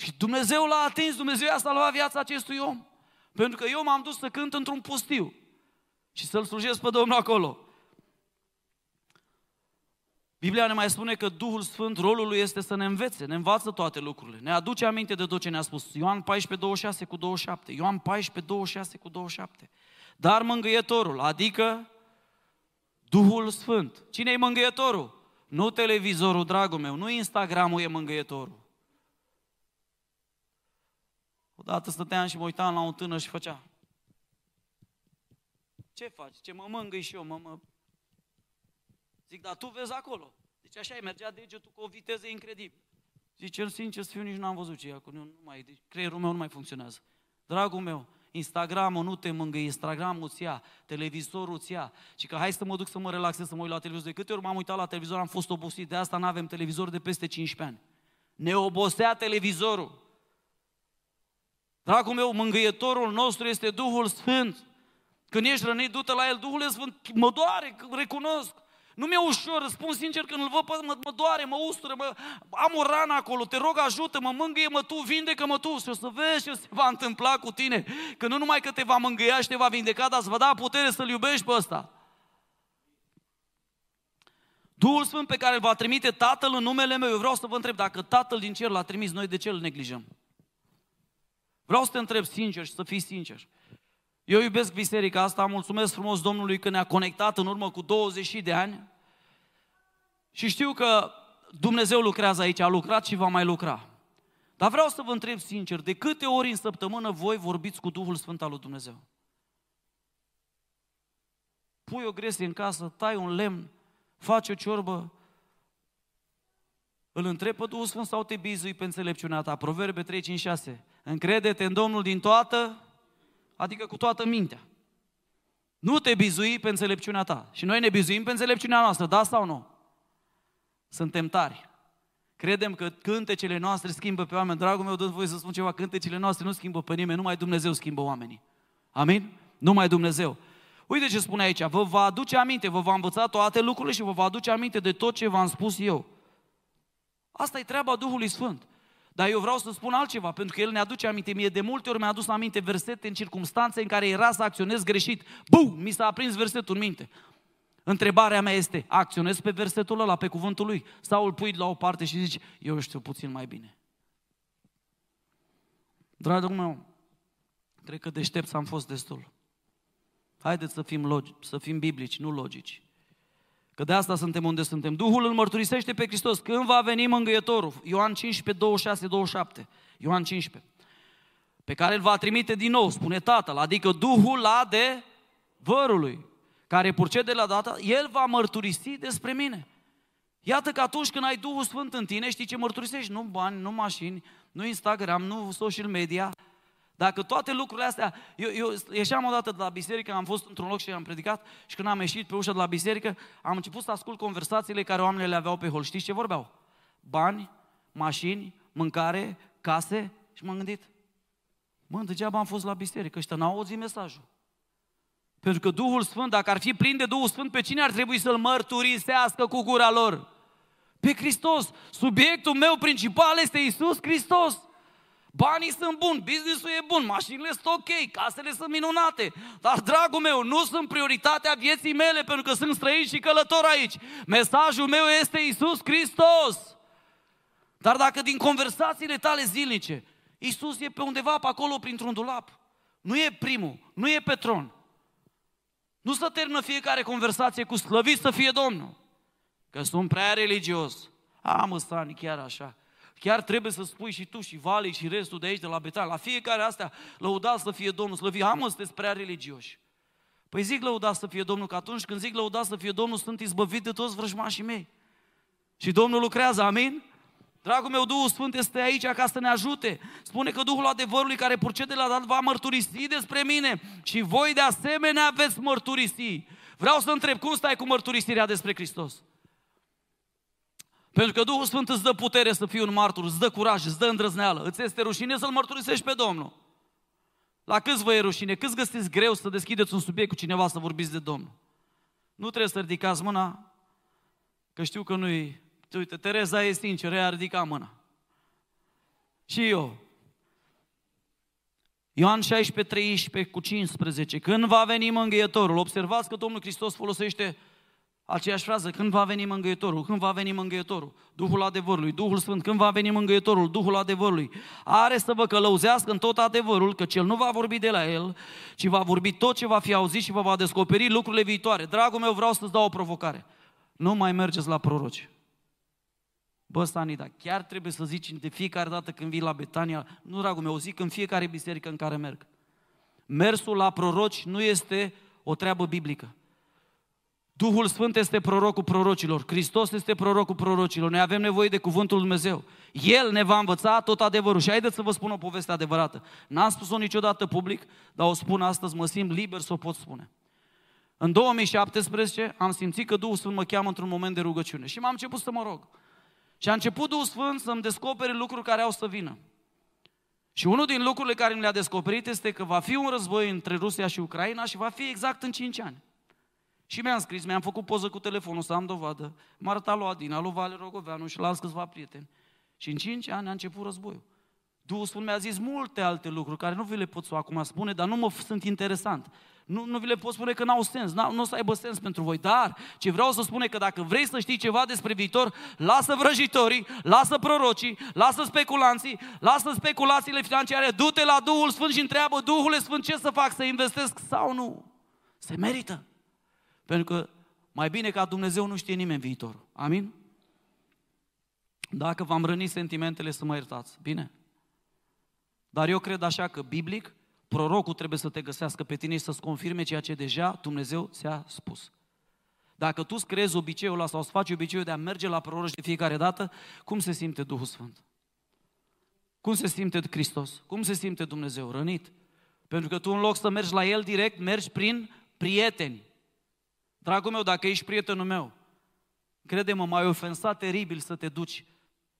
Și Dumnezeu l-a atins, Dumnezeu a salvat viața acestui om. Pentru că eu m-am dus să cânt într-un pustiu și să-L slujesc pe Domnul acolo. Biblia ne mai spune că Duhul Sfânt, rolul lui este să ne învețe, ne învață toate lucrurile. Ne aduce aminte de tot ce ne-a spus. Ioan 14, 26 cu 27. Ioan 14, 26 cu 27. Dar mângâietorul, adică Duhul Sfânt. Cine e mângâietorul? Nu televizorul, dragul meu, nu Instagramul e mângâietorul. Odată stăteam și mă uitam la un tânăr și făcea. Ce faci? Ce mă mângâi și eu, mă, mă Zic, dar tu vezi acolo. Deci așa e, mergea degetul cu o viteză incredibilă. Zice, sincer să fiu, nici nu am văzut ce e acolo. Nu mai, deci creierul meu nu mai funcționează. Dragul meu, Instagramul nu te mângâie, Instagramul îți ia, televizorul îți ia. Și că hai să mă duc să mă relaxez, să mă uit la televizor. De câte ori m-am uitat la televizor, am fost obosit. De asta nu avem televizor de peste 15 ani. Ne obosea televizorul. Dragul meu, mângâietorul nostru este Duhul Sfânt. Când ești rănit, du-te la El, Duhul Sfânt, mă doare, recunosc. Nu mi-e ușor, spun sincer, când îl văd, mă, mă doare, mă ustură, mă, am o rană acolo, te rog ajută-mă, mângâie-mă tu, vindecă-mă tu și o să vezi ce se va întâmpla cu tine. Că nu numai că te va mângâia și te va vindeca, dar îți va da putere să-L iubești pe ăsta. Duhul Sfânt pe care îl va trimite Tatăl în numele meu, eu vreau să vă întreb, dacă Tatăl din cer l-a trimis, noi de ce îl neglijăm? Vreau să te întreb sincer și să fii sincer. Eu iubesc biserica asta, mulțumesc frumos Domnului că ne-a conectat în urmă cu 20 de ani și știu că Dumnezeu lucrează aici, a lucrat și va mai lucra. Dar vreau să vă întreb sincer, de câte ori în săptămână voi vorbiți cu Duhul Sfânt al lui Dumnezeu? Pui o gresie în casă, tai un lemn, faci o ciorbă, îl întreb pe Duhul Sfânt sau te bizui pe înțelepciunea ta? Proverbe 3, 5, 6. Încrede-te în Domnul din toată, adică cu toată mintea. Nu te bizui pe înțelepciunea ta. Și noi ne bizuim pe înțelepciunea noastră, da sau nu? Suntem tari. Credem că cântecele noastre schimbă pe oameni. Dragul meu, dă voi să spun ceva, cântecele noastre nu schimbă pe nimeni, numai Dumnezeu schimbă oamenii. Amin? Numai Dumnezeu. Uite ce spune aici, vă va aduce aminte, vă va învăța toate lucrurile și vă va aduce aminte de tot ce v-am spus eu. Asta e treaba Duhului Sfânt. Dar eu vreau să spun altceva, pentru că El ne aduce aminte. Mie de multe ori mi-a adus aminte versete în circunstanțe în care era să acționez greșit. Bum! Mi s-a aprins versetul în minte. Întrebarea mea este, acționez pe versetul ăla, pe cuvântul lui, sau îl pui la o parte și zici, eu știu puțin mai bine. Dragul meu, cred că deștept am fost destul. Haideți să fim, logi, să fim biblici, nu logici. Că de asta suntem unde suntem. Duhul îl mărturisește pe Hristos. Când va veni mângâietorul? Ioan 15, 26, 27. Ioan 15. Pe care îl va trimite din nou, spune Tatăl, adică Duhul adevărului, care purcede la data, El va mărturisi despre mine. Iată că atunci când ai Duhul Sfânt în tine, știi ce mărturisești? Nu bani, nu mașini, nu Instagram, nu social media, dacă toate lucrurile astea, eu, eu ieșeam odată de la biserică, am fost într-un loc și am predicat și când am ieșit pe ușa de la biserică, am început să ascult conversațiile care oamenii le aveau pe hol. Știți ce vorbeau? Bani, mașini, mâncare, case și m-am gândit, mă, degeaba am fost la biserică, ăștia n-au auzit mesajul. Pentru că Duhul Sfânt, dacă ar fi plin de Duhul Sfânt, pe cine ar trebui să-L mărturisească cu gura lor? Pe Hristos. Subiectul meu principal este Isus Hristos. Banii sunt buni, businessul e bun, mașinile sunt ok, casele sunt minunate. Dar, dragul meu, nu sunt prioritatea vieții mele pentru că sunt străin și călător aici. Mesajul meu este Isus Hristos. Dar dacă din conversațiile tale zilnice, Isus e pe undeva pe acolo printr-un dulap, nu e primul, nu e pe tron. Nu să termină fiecare conversație cu slăvit să fie Domnul. Că sunt prea religios. Am Stani, chiar așa. Chiar trebuie să spui și tu și Vali și restul de aici de la Betal. La fiecare astea, lăudați să fie Domnul, slăvi. Am sunteți prea religioși. Păi zic lăudați să fie Domnul, că atunci când zic lăudați să fie Domnul, sunt izbăvit de toți vrăjmașii mei. Și Domnul lucrează, amin? Dragul meu, Duhul Sfânt este aici ca să ne ajute. Spune că Duhul adevărului care purcede la dat va mărturisi despre mine și voi de asemenea veți mărturisi. Vreau să întreb, cum stai cu mărturisirea despre Hristos? Pentru că Duhul Sfânt îți dă putere să fii un martur, îți dă curaj, îți dă îndrăzneală, îți este rușine să-L mărturisești pe Domnul. La câți vă e rușine? Câți găsiți greu să deschideți un subiect cu cineva să vorbiți de Domnul? Nu trebuie să ridicați mâna, că știu că nu-i... Uite, Tereza e sinceră, ea a ridicat mâna. Și eu. Ioan 16, 13 cu 15. Când va veni mângâietorul? Observați că Domnul Hristos folosește Aceeași frază, când va veni mângâietorul, când va veni mângâietorul, Duhul adevărului, Duhul Sfânt, când va veni mângâietorul, Duhul adevărului, are să vă călăuzească în tot adevărul, că cel nu va vorbi de la el, ci va vorbi tot ce va fi auzit și vă va descoperi lucrurile viitoare. Dragul meu, vreau să-ți dau o provocare. Nu mai mergeți la proroci. Bă, Stanida, chiar trebuie să zici de fiecare dată când vii la Betania, nu, dragul meu, o zic în fiecare biserică în care merg. Mersul la proroci nu este o treabă biblică. Duhul Sfânt este prorocul prorocilor, Hristos este prorocul prorocilor, noi avem nevoie de cuvântul Lui Dumnezeu. El ne va învăța tot adevărul. Și haideți să vă spun o poveste adevărată. N-am spus-o niciodată public, dar o spun astăzi, mă simt liber să o pot spune. În 2017 am simțit că Duhul Sfânt mă cheamă într-un moment de rugăciune și m-am început să mă rog. Și a început Duhul Sfânt să-mi descopere lucruri care au să vină. Și unul din lucrurile care mi le-a descoperit este că va fi un război între Rusia și Ucraina și va fi exact în 5 ani. Și mi-am scris, mi-am făcut poză cu telefonul să am dovadă. M-a arătat lui Adina, lui Vale Rogoveanu și la alți câțiva prieteni. Și în cinci ani a început războiul. Duhul Sfânt mi-a zis multe alte lucruri care nu vi le pot să acum spune, dar nu mă sunt interesant. Nu, nu vi le pot spune că n-au sens, nu o să aibă sens pentru voi. Dar ce vreau să spune că dacă vrei să știi ceva despre viitor, lasă vrăjitorii, lasă prorocii, lasă speculanții, lasă speculațiile financiare, du-te la Duhul Sfânt și întreabă Duhul Sfânt ce să fac, să investesc sau nu. Se merită. Pentru că mai bine ca Dumnezeu nu știe nimeni viitorul. Amin? Dacă v-am rănit sentimentele, să mă iertați. Bine? Dar eu cred așa că, biblic, prorocul trebuie să te găsească pe tine și să-ți confirme ceea ce deja Dumnezeu ți-a spus. Dacă tu îți creezi obiceiul ăla sau îți faci obiceiul de a merge la proroci de fiecare dată, cum se simte Duhul Sfânt? Cum se simte Hristos? Cum se simte Dumnezeu? Rănit. Pentru că tu în loc să mergi la El direct, mergi prin prieteni. Dragul meu, dacă ești prietenul meu, crede-mă, m-ai ofensat teribil să te duci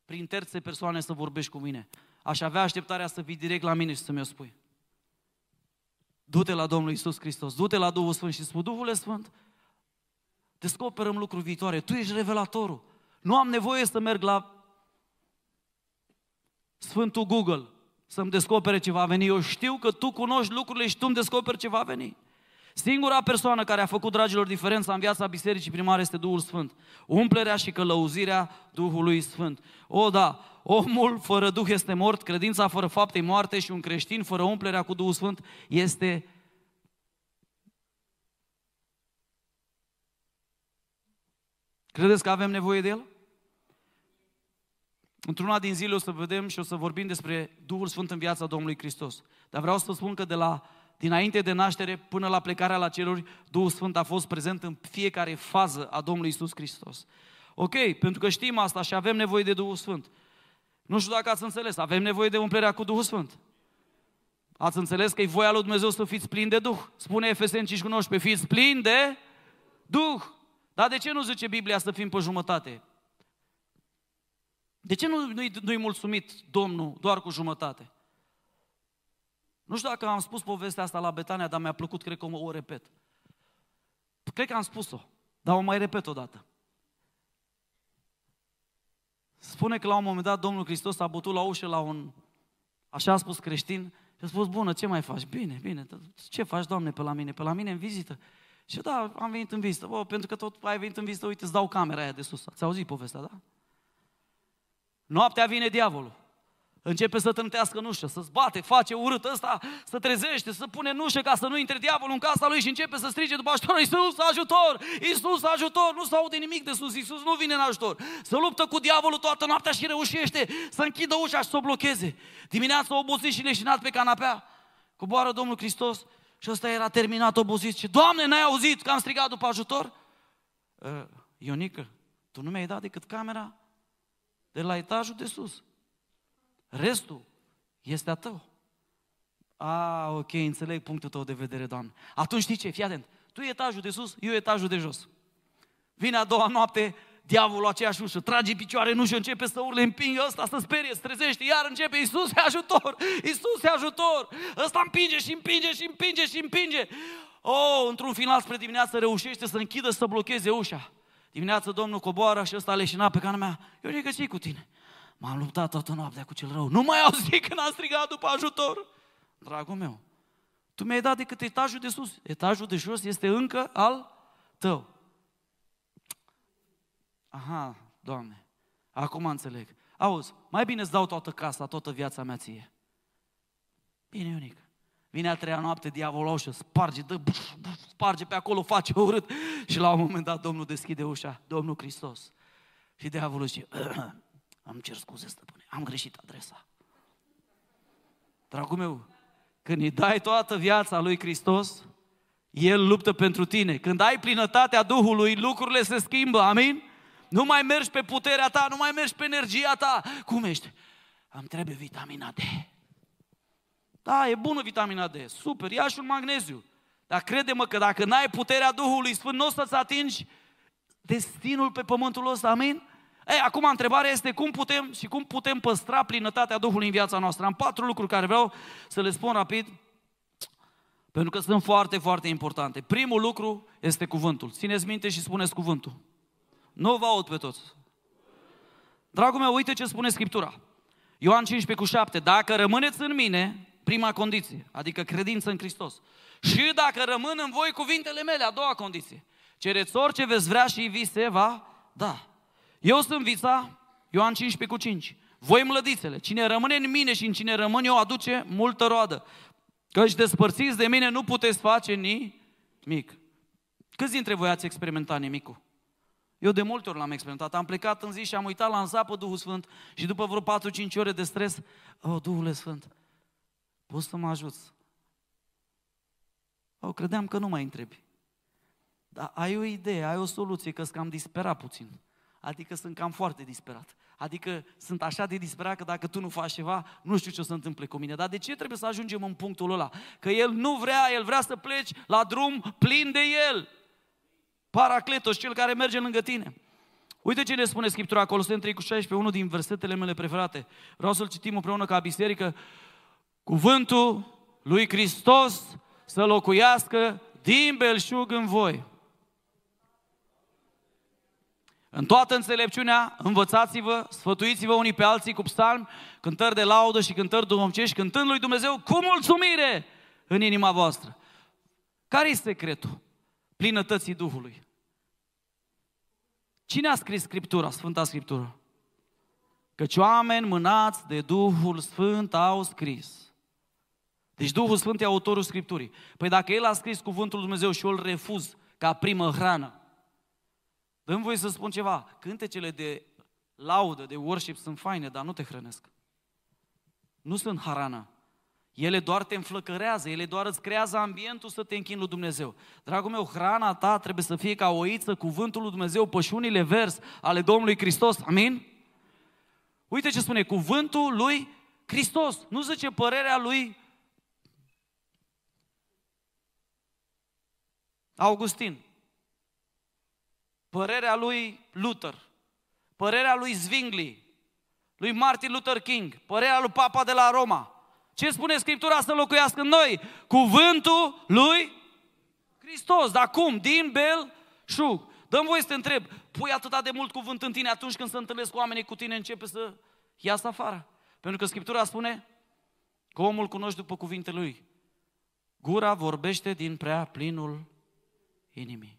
prin terțe persoane să vorbești cu mine. Aș avea așteptarea să vii direct la mine și să mi-o spui. Du-te la Domnul Isus Hristos, du-te la Duhul Sfânt și spui, Duhul Sfânt, descoperăm lucruri viitoare, Tu ești revelatorul. Nu am nevoie să merg la Sfântul Google să-mi descopere ce va veni. Eu știu că Tu cunoști lucrurile și Tu îmi descoperi ce va veni. Singura persoană care a făcut, dragilor, diferența în viața bisericii primare este Duhul Sfânt. Umplerea și călăuzirea Duhului Sfânt. O, da, omul fără Duh este mort, credința fără fapte moarte și un creștin fără umplerea cu Duhul Sfânt este Credeți că avem nevoie de El? Într-una din zile o să vedem și o să vorbim despre Duhul Sfânt în viața Domnului Hristos. Dar vreau să vă spun că de la dinainte de naștere până la plecarea la ceruri, Duhul Sfânt a fost prezent în fiecare fază a Domnului Isus Hristos. Ok, pentru că știm asta și avem nevoie de Duhul Sfânt. Nu știu dacă ați înțeles, avem nevoie de umplerea cu Duhul Sfânt. Ați înțeles că e voia lui Dumnezeu să fiți plini de Duh. Spune Efeseni 5 cu 19, fiți plini de Duh. Dar de ce nu zice Biblia să fim pe jumătate? De ce nu, nu-i, nu-i mulțumit Domnul doar cu jumătate? Nu știu dacă am spus povestea asta la Betania, dar mi-a plăcut, cred că o, o repet. Cred că am spus-o, dar o mai repet o dată. Spune că la un moment dat Domnul Hristos a bătut la ușă la un, așa a spus creștin, și a spus, bună, ce mai faci? Bine, bine, ce faci, Doamne, pe la mine? Pe la mine în vizită? Și da, am venit în vizită. Bă, pentru că tot ai venit în vizită, uite, îți dau camera aia de sus. Ați auzit povestea, da? Noaptea vine diavolul. Începe să trântească în ușă, să zbate, face urât ăsta, să trezește, să pune în ușă ca să nu intre diavolul în casa lui și începe să strige după ajutor, Iisus, ajutor, Iisus, ajutor, nu se aude nimic de sus, Iisus nu vine în ajutor. Să luptă cu diavolul toată noaptea și reușește să închidă ușa și să o blocheze. Dimineața obosit și leșinat pe canapea, coboară Domnul Hristos și ăsta era terminat obosit și Doamne, n-ai auzit că am strigat după ajutor? Uh, Ionică, tu nu mi-ai dat decât camera de la etajul de sus. Restul este a tău. A, ok, înțeleg punctul tău de vedere, Doamne. Atunci știi ce? Fii atent. Tu etajul de sus, eu etajul de jos. Vine a doua noapte, diavolul aceeași ușă, trage picioare în ușă, începe să urle, împinge ăsta, să sperie, să trezește, iar începe, Iisus, ajutor, Iisus, ajutor, ăsta împinge și împinge și împinge și împinge. Oh, într-un final spre dimineață reușește să închidă, să blocheze ușa. Dimineața Domnul coboară și ăsta leșina pe cana mea. Eu zic că cu tine? M-am luptat toată noaptea cu cel rău. Nu mai auzi când am strigat după ajutor. Dragul meu, tu mi-ai dat decât etajul de sus. Etajul de jos este încă al tău. Aha, Doamne, acum înțeleg. Auzi, mai bine îți dau toată casa, toată viața mea ție. Bine, Ionic. Vine a treia noapte, diavolul ușă, sparge, dă, buf, buf, sparge pe acolo, face urât. Și la un moment dat Domnul deschide ușa, Domnul Hristos. Și diavolul zice, Am cer scuze, stăpâne, am greșit adresa. Dragul meu, când îi dai toată viața lui Hristos, El luptă pentru tine. Când ai plinătatea Duhului, lucrurile se schimbă, amin? Nu mai mergi pe puterea ta, nu mai mergi pe energia ta. Cum ești? Am trebuie vitamina D. Da, e bună vitamina D, super, ia și un magneziu. Dar crede-mă că dacă n-ai puterea Duhului Sfânt, nu o să-ți atingi destinul pe pământul ăsta, amin? Ei, acum întrebarea este cum putem și cum putem păstra plinătatea Duhului în viața noastră. Am patru lucruri care vreau să le spun rapid, pentru că sunt foarte, foarte importante. Primul lucru este cuvântul. Țineți minte și spuneți cuvântul. Nu vă aud pe toți. Dragul meu, uite ce spune Scriptura. Ioan 15 cu 7. Dacă rămâneți în mine, prima condiție, adică credință în Hristos. Și dacă rămân în voi cuvintele mele, a doua condiție. Cereți orice veți vrea și vi se va da. Eu sunt vița, Ioan 15 cu 5. Voi mlădițele, cine rămâne în mine și în cine rămân eu aduce multă roadă. Căci despărțiți de mine nu puteți face nimic. Câți dintre voi ați experimentat nimicul? Eu de multe ori l-am experimentat. Am plecat în zi și am uitat la înzapă Duhul Sfânt și după vreo 4-5 ore de stres, oh, Duhul Sfânt, poți să mă ajuți? Oh, credeam că nu mai întrebi. Dar ai o idee, ai o soluție, că sunt cam disperat puțin. Adică sunt cam foarte disperat. Adică sunt așa de disperat că dacă tu nu faci ceva, nu știu ce o să întâmple cu mine. Dar de ce trebuie să ajungem în punctul ăla? Că el nu vrea, el vrea să pleci la drum plin de el. Paracletos, cel care merge lângă tine. Uite ce ne spune Scriptura acolo, suntem 3 cu 16, unul din versetele mele preferate. Vreau să-l citim împreună ca biserică. Cuvântul lui Hristos să locuiască din belșug în voi. În toată înțelepciunea, învățați-vă, sfătuiți-vă unii pe alții cu psalmi, cântări de laudă și cântări duhovnicești, cântând lui Dumnezeu cu mulțumire în inima voastră. Care este secretul plinătății Duhului? Cine a scris Scriptura, Sfânta Scriptură? Căci oameni mânați de Duhul Sfânt au scris. Deci Duhul Sfânt e autorul Scripturii. Păi dacă El a scris cuvântul Lui Dumnezeu și eu îl refuz ca primă hrană, dă voi să spun ceva, cântecele de laudă, de worship sunt faine, dar nu te hrănesc. Nu sunt harană. Ele doar te înflăcărează, ele doar îți creează ambientul să te închini lui Dumnezeu. Dragul meu, hrana ta trebuie să fie ca oiță, cuvântul lui Dumnezeu, pășunile vers ale Domnului Hristos. Amin? Uite ce spune, cuvântul lui Hristos. Nu zice părerea lui Augustin. Părerea lui Luther. Părerea lui Zwingli. Lui Martin Luther King. Părerea lui Papa de la Roma ce spune Scriptura să locuiască în noi? Cuvântul lui Hristos. Dar cum? Din bel șug. Dăm voie să te întreb, pui atât de mult cuvânt în tine atunci când se întâlnesc cu oamenii cu tine, începe să iasă afară. Pentru că Scriptura spune că omul cunoște după cuvintele lui. Gura vorbește din prea plinul inimii.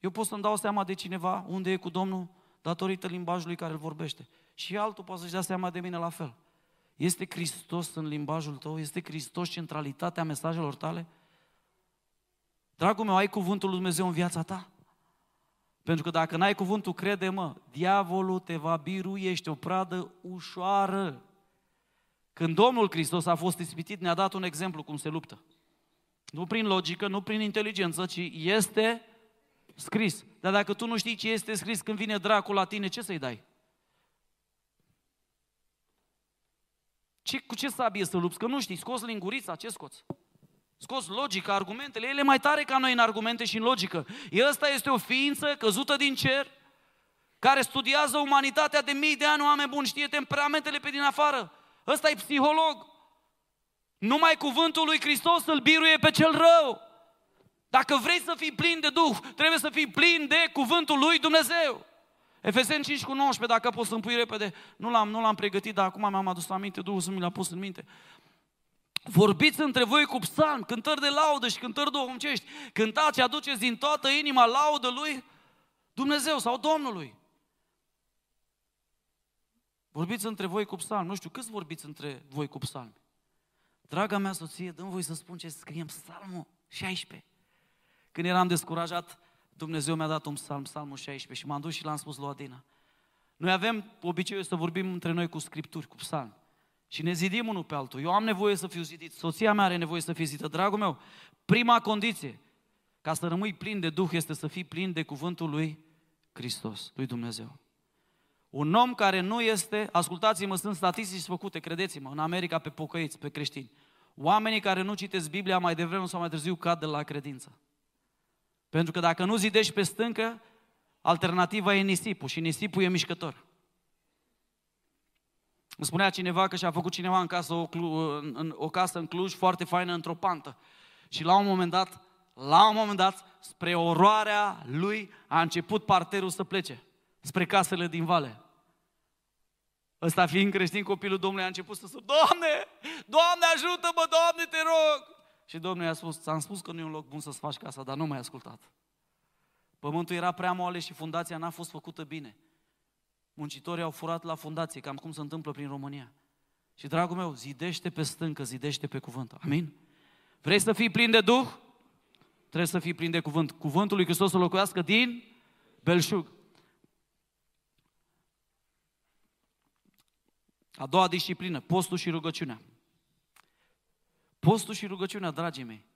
Eu pot să-mi dau seama de cineva unde e cu Domnul datorită limbajului care îl vorbește. Și altul poate să-și dea seama de mine la fel. Este Hristos în limbajul tău? Este Hristos centralitatea mesajelor tale? Dragul meu, ai cuvântul lui Dumnezeu în viața ta? Pentru că dacă n-ai cuvântul, crede-mă, diavolul te va birui, ești o pradă ușoară. Când Domnul Hristos a fost ispitit, ne-a dat un exemplu cum se luptă. Nu prin logică, nu prin inteligență, ci este scris. Dar dacă tu nu știi ce este scris când vine dracul la tine, ce să-i dai? Ce, cu ce sabie să lupți? Că nu știi, scos lingurița, ce scoți? Scos logica, argumentele, ele mai tare ca noi în argumente și în logică. Ăsta este o ființă căzută din cer, care studiază umanitatea de mii de ani, oameni buni, știe temperamentele pe din afară. Ăsta e psiholog. Numai cuvântul lui Hristos îl biruie pe cel rău. Dacă vrei să fii plin de Duh, trebuie să fii plin de cuvântul lui Dumnezeu. Efeseni 5 cu 19, dacă poți să-mi pui repede. Nu l-am, nu l-am pregătit, dar acum mi-am adus aminte, Duhul să mi l-a pus în minte. Vorbiți între voi cu psalm, cântări de laudă și cântări duhovnicești. Cântați și aduceți din toată inima laudă lui Dumnezeu sau Domnului. Vorbiți între voi cu psalm. Nu știu, câți vorbiți între voi cu psalm? Draga mea soție, dăm voi să spun ce scriem psalmul 16. Când eram descurajat, Dumnezeu mi-a dat un psalm, psalmul 16 și m-am dus și l-am spus lui Adina. Noi avem obiceiul să vorbim între noi cu scripturi, cu psalm. Și ne zidim unul pe altul. Eu am nevoie să fiu zidit, soția mea are nevoie să fie zidită. Dragul meu, prima condiție ca să rămâi plin de Duh este să fii plin de cuvântul lui Hristos, lui Dumnezeu. Un om care nu este, ascultați-mă, sunt statistici făcute, credeți-mă, în America pe pocăiți, pe creștini. Oamenii care nu citesc Biblia mai devreme sau mai târziu cad de la credință. Pentru că dacă nu zidești pe stâncă, alternativa e nisipul și nisipul e mișcător. Îmi spunea cineva că și-a făcut cineva în casă o, în, o casă în Cluj foarte faină într-o pantă. Și la un moment dat, la un moment dat, spre oroarea lui, a început parterul să plece spre casele din vale. Ăsta fiind creștin, copilul Domnului a început să spune, Doamne, Doamne ajută-mă, Doamne, te rog! Și Domnul i-a spus, ți-am spus că nu e un loc bun să-ți faci casa, dar nu m-ai ascultat. Pământul era prea moale și fundația n-a fost făcută bine. Muncitorii au furat la fundație, cam cum se întâmplă prin România. Și, dragul meu, zidește pe stâncă, zidește pe cuvânt. Amin? Vrei să fii plin de Duh? Trebuie să fii plin de cuvânt. Cuvântul lui Hristos să locuiască din belșug. A doua disciplină, postul și rugăciunea. Postul și rugăciunea, dragii mei,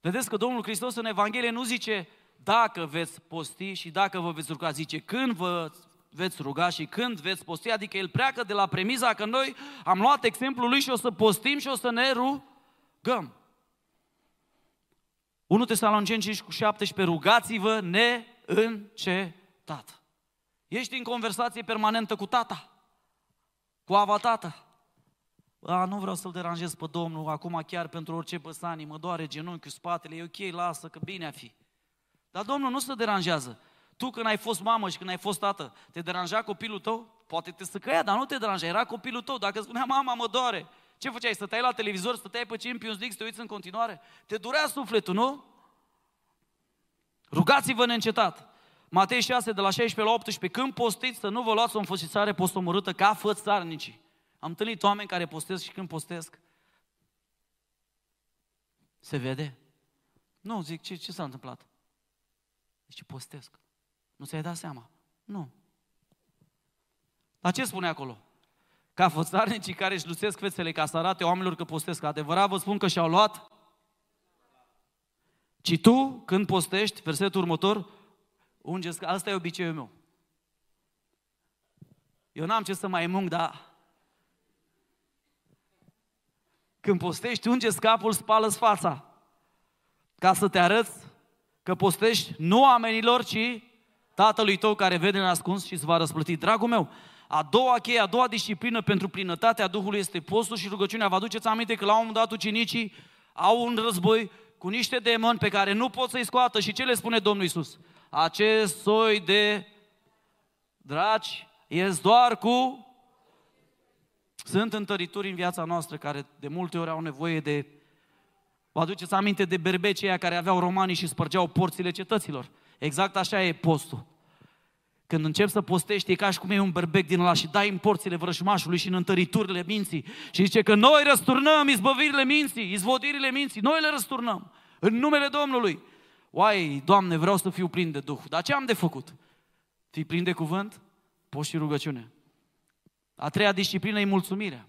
Vedeți că Domnul Hristos în Evanghelie nu zice dacă veți posti și dacă vă veți ruga, zice când vă veți ruga și când veți posti, adică el pleacă de la premiza că noi am luat exemplul lui și o să postim și o să ne rugăm. 1 Tesaloniceni 5 cu 17, rugați-vă neîncetat. Ești în conversație permanentă cu tata, cu ava tata. A, nu vreau să-l deranjez pe Domnul, acum chiar pentru orice păsanii, mă doare genunchiul, spatele, e ok, lasă, că bine a fi. Dar Domnul nu se deranjează. Tu când ai fost mamă și când ai fost tată, te deranja copilul tău? Poate te săcăia, dar nu te deranja, era copilul tău. Dacă spunea, mama, mă doare, ce făceai? Stăteai la televizor, stăteai pe Champions League, să te uiți în continuare? Te durea sufletul, nu? Rugați-vă neîncetat. Matei 6, de la 16 la 18, când postiți să nu vă luați o înfățițare postomorâtă ca fățarnicii. Am întâlnit oameni care postesc și când postesc, se vede? Nu, zic, ce, ce s-a întâmplat? Zice, postesc. Nu ți-ai dat seama? Nu. Dar ce spune acolo? Ca fățarnicii care își luțesc fețele ca să arate oamenilor că postesc. Adevărat vă spun că și-au luat ci tu, când postești, versetul următor, ungeți, asta e obiceiul meu. Eu n-am ce să mai munc, dar când postești, ungeți capul, spală fața. Ca să te arăți că postești nu oamenilor, ci Tatălui tău care vede în ascuns și îți va răsplăti. Dragul meu, a doua cheie, a doua disciplină pentru plinătatea Duhului este postul și rugăciunea. Vă aduceți aminte că la un moment dat ucenicii au un război cu niște demoni pe care nu pot să-i scoată. Și ce le spune Domnul Isus? Acest soi de dragi ies doar cu... Sunt întărituri în viața noastră care de multe ori au nevoie de... Vă aduceți aminte de berbecii aia care aveau romanii și spărgeau porțile cetăților. Exact așa e postul. Când începi să postești, e ca și cum e un berbec din ăla și dai în porțile vrăjmașului și în întăriturile minții. Și zice că noi răsturnăm izbăvirile minții, izvodirile minții, noi le răsturnăm. În numele Domnului. Oai, Doamne, vreau să fiu plin de Duh. Dar ce am de făcut? Fii plin de cuvânt, poți și rugăciune. A treia disciplină e mulțumirea.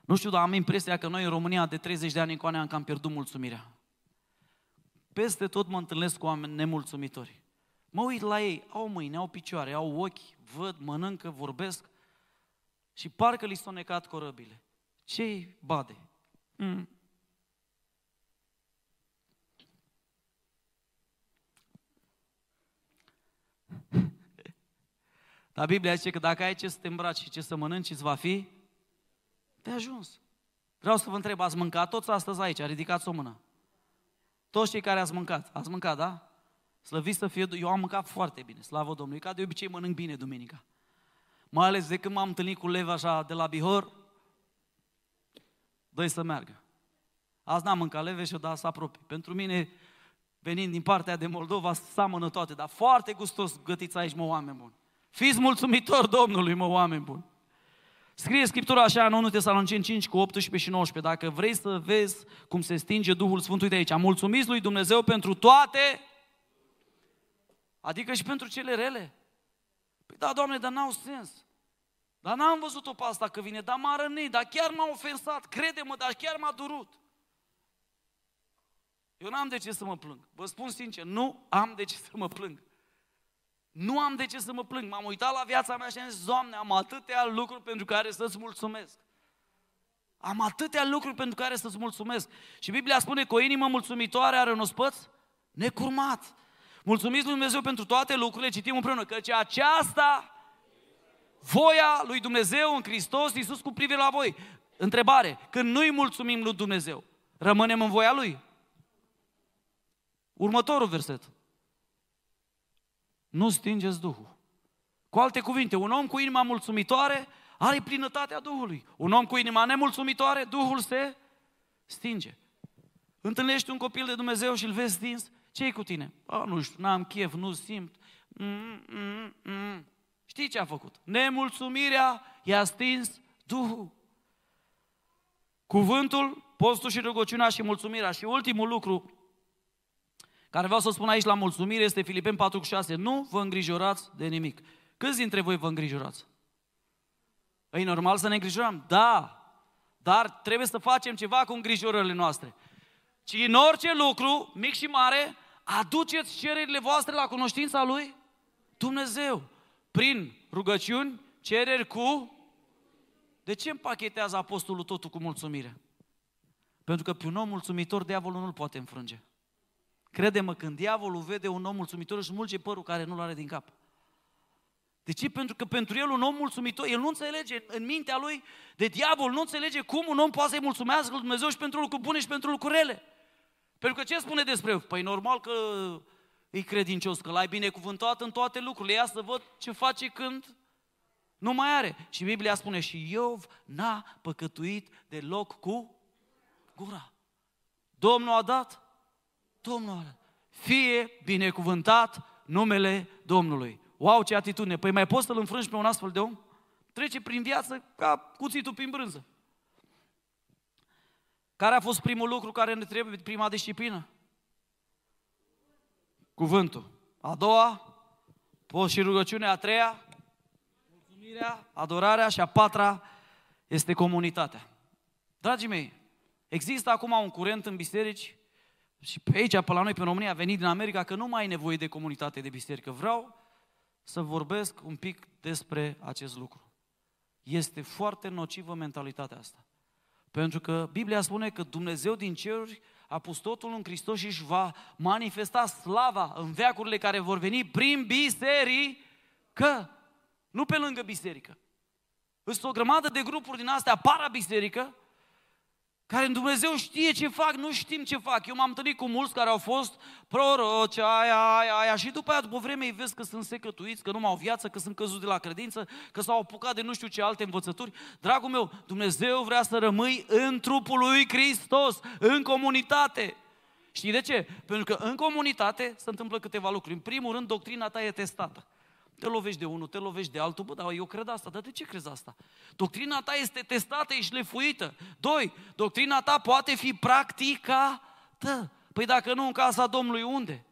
Nu știu, dar am impresia că noi în România de 30 de ani încoane am cam pierdut mulțumirea. Peste tot mă întâlnesc cu oameni nemulțumitori. Mă uit la ei, au mâini, au picioare, au ochi, văd, mănâncă, vorbesc și parcă li s-au necat corăbile. Ce-i bade? Mm. Dar Biblia zice că dacă ai ce să te îmbraci și ce să mănânci, îți va fi de ajuns. Vreau să vă întreb, ați mâncat toți astăzi aici? Ridicați o mână. Toți cei care ați mâncat. Ați mâncat, da? Slăviți să fie, eu am mâncat foarte bine, slavă Domnului, ca de obicei mănânc bine duminica. Mai ales de când m-am întâlnit cu Lev așa de la Bihor, dă să meargă. Azi n-am mâncat leve și da să apropii. Pentru mine, venind din partea de Moldova, seamănă toate, dar foarte gustos gătiți aici, mă, oameni buni. Fiți mulțumitori Domnului, mă, oameni buni. Scrie Scriptura așa în 1 Tesaloniceni 5 cu 18 și 19. Dacă vrei să vezi cum se stinge Duhul Sfânt, uite aici. Mulțumiți lui Dumnezeu pentru toate Adică și pentru cele rele. Păi da, Doamne, dar n-au sens. Dar n-am văzut-o pe asta că vine, dar m-a rănit, dar chiar m-a ofensat, crede-mă, dar chiar m-a durut. Eu n-am de ce să mă plâng. Vă spun sincer, nu am de ce să mă plâng. Nu am de ce să mă plâng. M-am uitat la viața mea și am zis, Doamne, am atâtea lucruri pentru care să-ți mulțumesc. Am atâtea lucruri pentru care să-ți mulțumesc. Și Biblia spune că o inimă mulțumitoare are un ospăț necurmat. Mulțumiți lui Dumnezeu pentru toate lucrurile, citim împreună, căci aceasta voia lui Dumnezeu în Hristos Iisus cu privire la voi. Întrebare, când nu-i mulțumim lui Dumnezeu, rămânem în voia Lui? Următorul verset. Nu stingeți Duhul. Cu alte cuvinte, un om cu inima mulțumitoare are plinătatea Duhului. Un om cu inima nemulțumitoare, Duhul se stinge. Întâlnești un copil de Dumnezeu și îl vezi stins, ce e cu tine? A, nu știu, n-am chef, nu simt. Mm, mm, mm. Știi ce a făcut? Nemulțumirea i-a stins Duhul. Cuvântul, postul și rugăciunea și mulțumirea. Și ultimul lucru care vreau să spun aici la mulțumire este Filipeni 4,6. Nu vă îngrijorați de nimic. Câți dintre voi vă îngrijorați? E normal să ne îngrijorăm? Da. Dar trebuie să facem ceva cu îngrijorările noastre. ci în orice lucru, mic și mare, aduceți cererile voastre la cunoștința lui Dumnezeu. Prin rugăciuni, cereri cu... De ce împachetează apostolul totul cu mulțumire? Pentru că pe un om mulțumitor, diavolul nu-l poate înfrânge. Crede-mă, când diavolul vede un om mulțumitor, își mulge părul care nu-l are din cap. De ce? Pentru că pentru el un om mulțumitor, el nu înțelege în mintea lui de diavol, nu înțelege cum un om poate să-i mulțumească lui Dumnezeu și pentru lucruri bune și pentru lucruri rele. Pentru că ce spune despre el? Păi normal că e credincios, că l-ai binecuvântat în toate lucrurile. Ia să văd ce face când nu mai are. Și Biblia spune și Iov n-a păcătuit deloc cu gura. Domnul a dat, Domnul a dat. Fie binecuvântat numele Domnului. Wow, ce atitudine! Păi mai poți să-l înfrângi pe un astfel de om? Trece prin viață ca cuțitul prin brânză. Care a fost primul lucru care ne trebuie, prima disciplină? Cuvântul. A doua, post și rugăciunea. A treia, mulțumirea, adorarea și a patra este comunitatea. Dragii mei, există acum un curent în biserici și pe aici, pe la noi, pe România, a venit din America, că nu mai ai nevoie de comunitate de biserică. Vreau să vorbesc un pic despre acest lucru. Este foarte nocivă mentalitatea asta. Pentru că Biblia spune că Dumnezeu din ceruri a pus totul în Hristos și își va manifesta slava în veacurile care vor veni prin biserică, nu pe lângă biserică. Sunt o grămadă de grupuri din astea para-biserică care în Dumnezeu știe ce fac, nu știm ce fac. Eu m-am întâlnit cu mulți care au fost proroci, aia, aia, aia, și după aia, după vreme, îi vezi că sunt secătuiți, că nu mai au viață, că sunt căzuți de la credință, că s-au apucat de nu știu ce alte învățături. Dragul meu, Dumnezeu vrea să rămâi în trupul lui Hristos, în comunitate. Știi de ce? Pentru că în comunitate se întâmplă câteva lucruri. În primul rând, doctrina ta e testată. Te lovești de unul, te lovești de altul, bă, dar eu cred asta. Dar de ce crezi asta? Doctrina ta este testată, e șlefuită. Doi, doctrina ta poate fi practicată. Păi dacă nu în casa Domnului, unde?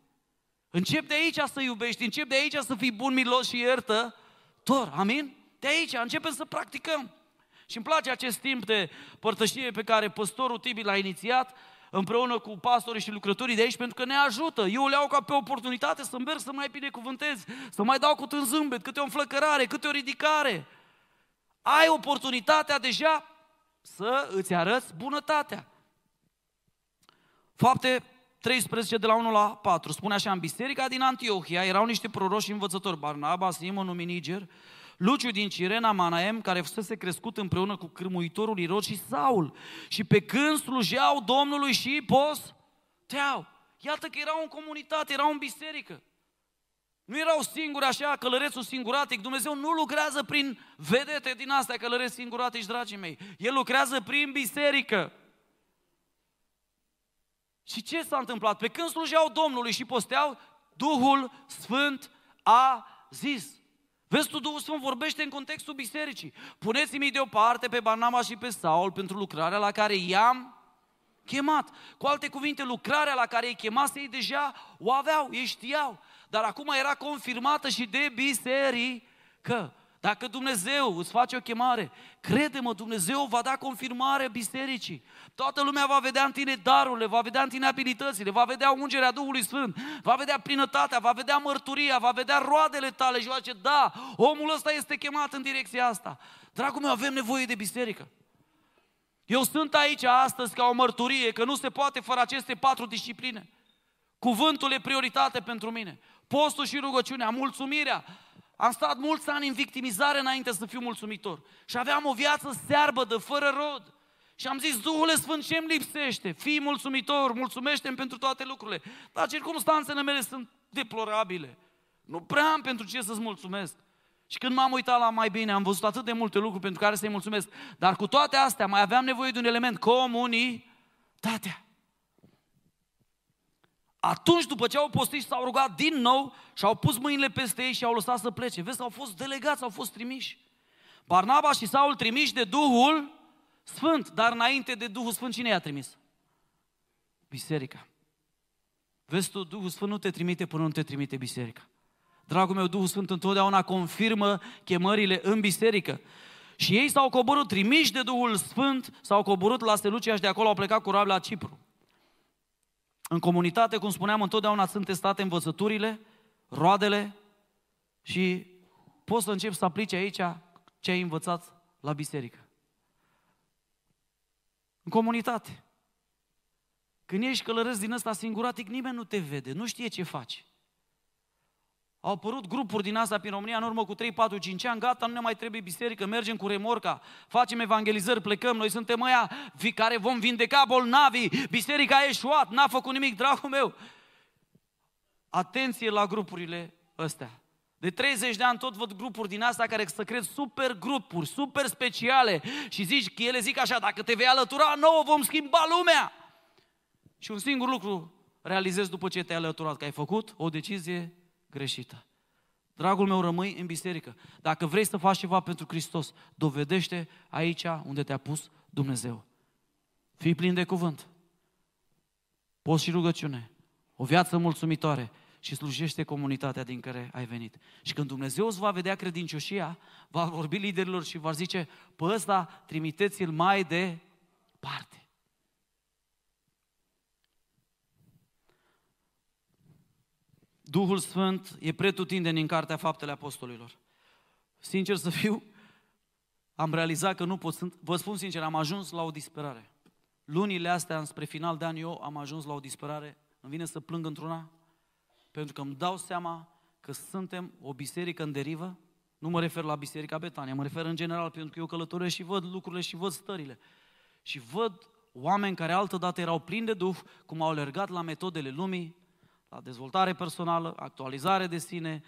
Încep de aici să iubești, încep de aici să fii bun, milos și iertător. Amin? De aici începem să practicăm. Și îmi place acest timp de părtășie pe care păstorul Tibi l-a inițiat, împreună cu pastorii și lucrătorii de aici pentru că ne ajută. Eu le iau ca pe oportunitate să merg să mai binecuvântez, să mai dau cu un zâmbet, câte o înflăcărare, câte o ridicare. Ai oportunitatea deja să îți arăți bunătatea. Fapte 13 de la 1 la 4 spune așa, în biserica din Antiohia erau niște proroși și învățători, Barnaba, Simon, Numiniger, Luciu din Cirena, Manaem, care fusese crescut împreună cu cârmuitorul Irod și Saul. Și pe când slujeau Domnului și posteau. Iată că erau în comunitate, erau în biserică. Nu erau singuri așa, călărețul singuratic. Dumnezeu nu lucrează prin vedete din astea, călăreți singuratici, dragii mei. El lucrează prin biserică. Și ce s-a întâmplat? Pe când slujeau Domnului și posteau, Duhul Sfânt a zis. Vezi tu, Duhul Sfânt vorbește în contextul bisericii. Puneți-mi deoparte pe Barnaba și pe Saul pentru lucrarea la care i-am chemat. Cu alte cuvinte, lucrarea la care îi chemase ei deja o aveau, ei știau. Dar acum era confirmată și de biserică. Dacă Dumnezeu îți face o chemare, crede-mă, Dumnezeu va da confirmare bisericii. Toată lumea va vedea în tine darurile, va vedea în tine abilitățile, va vedea ungerea Duhului Sfânt, va vedea plinătatea, va vedea mărturia, va vedea roadele tale și va zice, da, omul ăsta este chemat în direcția asta. Dragul meu, avem nevoie de biserică. Eu sunt aici astăzi ca o mărturie că nu se poate fără aceste patru discipline. Cuvântul e prioritate pentru mine. Postul și rugăciunea, mulțumirea, am stat mulți ani în victimizare înainte să fiu mulțumitor. Și aveam o viață de fără rod. Și am zis, Duhul Sfânt, ce îmi lipsește? Fii mulțumitor, mulțumește pentru toate lucrurile. Dar circumstanțele mele sunt deplorabile. Nu prea am pentru ce să-ți mulțumesc. Și când m-am uitat la mai bine, am văzut atât de multe lucruri pentru care să-i mulțumesc. Dar cu toate astea mai aveam nevoie de un element, comunitatea. Atunci, după ce au postit s-au rugat din nou și au pus mâinile peste ei și au lăsat să plece. Vezi, au fost delegați, au fost trimiși. Barnaba și Saul trimiși de Duhul Sfânt, dar înainte de Duhul Sfânt cine i-a trimis? Biserica. Vezi tu, Duhul Sfânt nu te trimite până nu te trimite biserica. Dragul meu, Duhul Sfânt întotdeauna confirmă chemările în biserică. Și ei s-au coborât, trimiși de Duhul Sfânt, s-au coborât la Selucia și de acolo au plecat cu la Cipru. În comunitate, cum spuneam, întotdeauna sunt testate învățăturile, roadele și poți să începi să aplici aici ce ai învățat la biserică. În comunitate. Când ești călărăs din ăsta singuratic, nimeni nu te vede, nu știe ce faci. Au apărut grupuri din asta prin România în urmă cu 3, 4, 5 ani, gata, nu ne mai trebuie biserică, mergem cu remorca, facem evangelizări, plecăm, noi suntem aia care vom vindeca bolnavii, biserica a eșuat, n-a făcut nimic, dragul meu. Atenție la grupurile astea. De 30 de ani tot văd grupuri din asta care să cred super grupuri, super speciale și zici că ele zic așa, dacă te vei alătura nouă vom schimba lumea. Și un singur lucru realizezi după ce te-ai alăturat, că ai făcut o decizie greșită. Dragul meu, rămâi în biserică. Dacă vrei să faci ceva pentru Hristos, dovedește aici unde te-a pus Dumnezeu. Fii plin de cuvânt. Poți și rugăciune. O viață mulțumitoare și slujește comunitatea din care ai venit. Și când Dumnezeu îți va vedea credincioșia, va vorbi liderilor și va zice, pe ăsta trimiteți-l mai departe. Duhul Sfânt e pretutindeni în Cartea Faptele Apostolilor. Sincer să fiu, am realizat că nu pot, vă spun sincer, am ajuns la o disperare. Lunile astea, spre final de an, eu am ajuns la o disperare, îmi vine să plâng într-una, pentru că îmi dau seama că suntem o biserică în derivă, nu mă refer la Biserica Betania, mă refer în general, pentru că eu călătoresc și văd lucrurile și văd stările. Și văd oameni care altădată erau plini de Duh, cum au alergat la metodele lumii, la dezvoltare personală, actualizare de sine,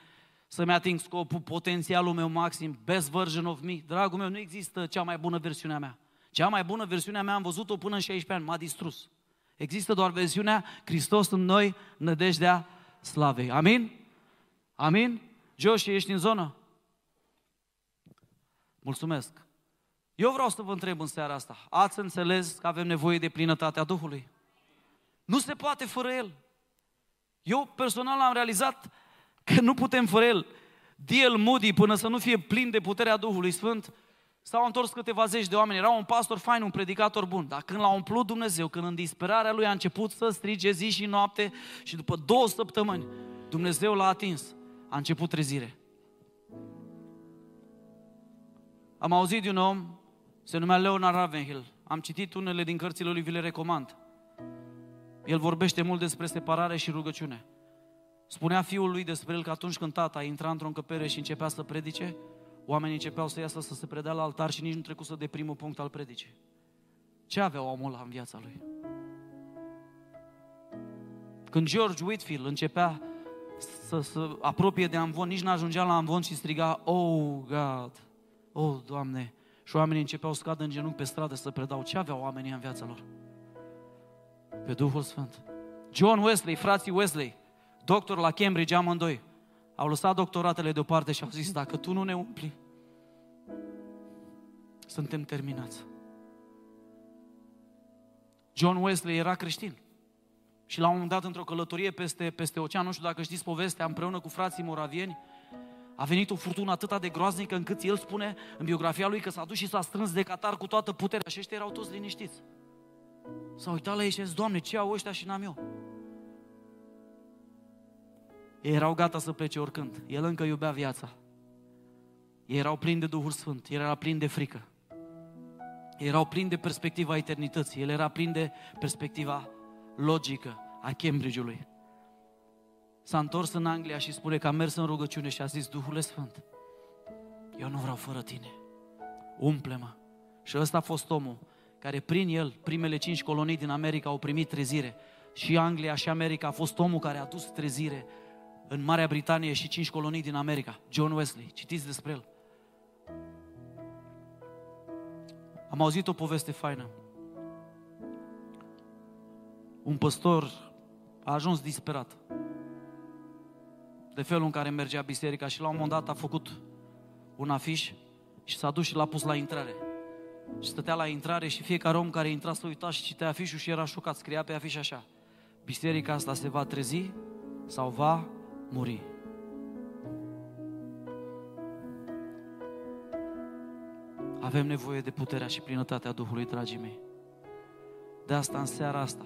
să-mi ating scopul, potențialul meu maxim, best version of me. Dragul meu, nu există cea mai bună versiune a mea. Cea mai bună versiune a mea am văzut-o până în 16 ani, m-a distrus. Există doar versiunea Hristos în noi, nădejdea slavei. Amin? Amin? Josh, ești în zonă? Mulțumesc. Eu vreau să vă întreb în seara asta. Ați înțeles că avem nevoie de plinătatea Duhului? Nu se poate fără El. Eu personal am realizat că nu putem fără el. D.L. Moody, până să nu fie plin de puterea Duhului Sfânt, s-au întors câteva zeci de oameni. Era un pastor fain, un predicator bun. Dar când l-a umplut Dumnezeu, când în disperarea lui a început să strige zi și noapte și după două săptămâni, Dumnezeu l-a atins. A început trezire. Am auzit de un om, se numea Leonard Ravenhill. Am citit unele din cărțile lui, vi le recomand. El vorbește mult despre separare și rugăciune. Spunea fiul lui despre el că atunci când tata intra într-o încăpere și începea să predice, oamenii începeau să iasă să se predea la altar și nici nu trecut să de primul punct al predicii. Ce avea omul ăla în viața lui? Când George Whitfield începea să se apropie de amvon, nici n-ajungea la amvon și striga, Oh, God! Oh, Doamne! Și oamenii începeau să cadă în genunchi pe stradă să predau. Ce aveau oamenii în viața lor? Pe Duhul Sfânt. John Wesley, frații Wesley, doctor la Cambridge, amândoi, au lăsat doctoratele deoparte și au zis, dacă tu nu ne umpli, suntem terminați. John Wesley era creștin. Și la un moment dat, într-o călătorie peste, peste ocean, nu știu dacă știți povestea, împreună cu frații moravieni, a venit o furtună atât de groaznică încât el spune în biografia lui că s-a dus și s-a strâns de Qatar cu toată puterea și ăștia erau toți liniștiți. S-a uitat la ei și a zis, Doamne, ce au ăștia și n-am eu? Ei erau gata să plece oricând. El încă iubea viața. Ei erau plini de Duhul Sfânt. El era plin de frică. Ei erau plini de perspectiva eternității. El era plin de perspectiva logică a Cambridge-ului. S-a întors în Anglia și spune că a mers în rugăciune și a zis, Duhul Sfânt, eu nu vreau fără tine. Umple-mă. Și ăsta a fost omul care prin el, primele cinci colonii din America au primit trezire. Și Anglia și America a fost omul care a dus trezire în Marea Britanie și cinci colonii din America. John Wesley, citiți despre el. Am auzit o poveste faină. Un păstor a ajuns disperat de felul în care mergea biserica și la un moment dat a făcut un afiș și s-a dus și l-a pus la intrare și stătea la intrare și fiecare om care intra să uita și citea afișul și era șocat. Scria pe afiș așa, biserica asta se va trezi sau va muri. Avem nevoie de puterea și plinătatea Duhului, dragii mei. De asta, în seara asta,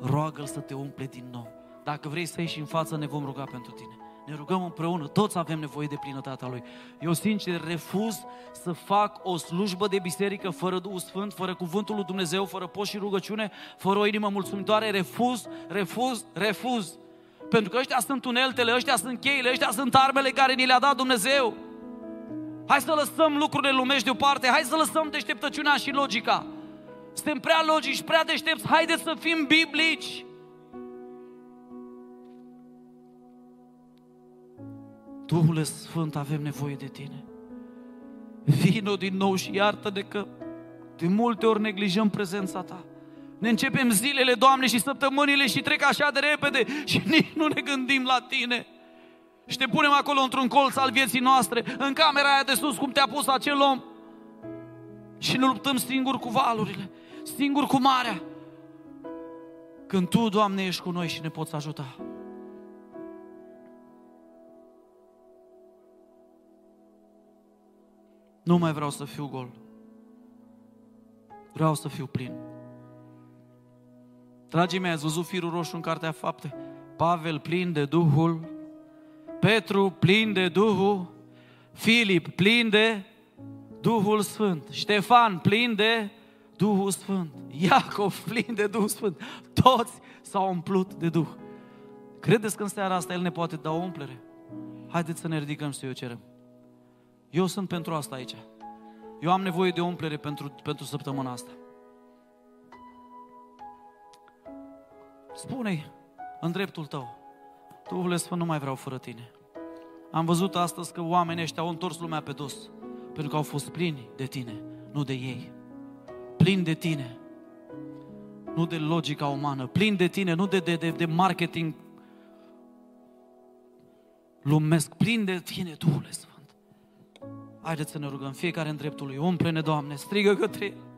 roagă-L să te umple din nou. Dacă vrei să ieși în față, ne vom ruga pentru tine. Ne rugăm împreună, toți avem nevoie de plinătatea Lui. Eu sincer refuz să fac o slujbă de biserică fără Duhul Sfânt, fără Cuvântul lui Dumnezeu, fără post și rugăciune, fără o inimă mulțumitoare. Refuz, refuz, refuz. Pentru că ăștia sunt uneltele, ăștia sunt cheile, ăștia sunt armele care ni le-a dat Dumnezeu. Hai să lăsăm lucrurile lumești deoparte, hai să lăsăm deșteptăciunea și logica. Suntem prea logici, prea deștepți, haideți să fim biblici. Duhule Sfânt, avem nevoie de Tine. Vino din nou și iartă-ne că de multe ori neglijăm prezența Ta. Ne începem zilele, Doamne, și săptămânile și trec așa de repede și nici nu ne gândim la Tine. Și te punem acolo într-un colț al vieții noastre, în camera aia de sus, cum te-a pus acel om. Și ne luptăm singur cu valurile, singur cu marea. Când Tu, Doamne, ești cu noi și ne poți ajuta. Nu mai vreau să fiu gol. Vreau să fiu plin. Dragii mei, ați văzut firul roșu în Cartea Fapte? Pavel plin de Duhul, Petru plin de Duhul, Filip plin de Duhul Sfânt, Ștefan plin de Duhul Sfânt, Iacov plin de Duhul Sfânt. Toți s-au umplut de Duh. Credeți că în seara asta El ne poate da o umplere? Haideți să ne ridicăm și să-i o cerem. Eu sunt pentru asta aici. Eu am nevoie de umplere pentru, pentru săptămâna asta. Spune-i în dreptul tău. Duhule Sfânt, nu mai vreau fără tine. Am văzut astăzi că oamenii ăștia au întors lumea pe dos. Pentru că au fost plini de tine, nu de ei. Plini de tine, nu de logica umană. Plini de tine, nu de, de, de, de marketing lumesc. Plini de tine, Duhule Sfânt. Haideți să ne rugăm fiecare în dreptul lui. Umple-ne, Doamne, strigă către El.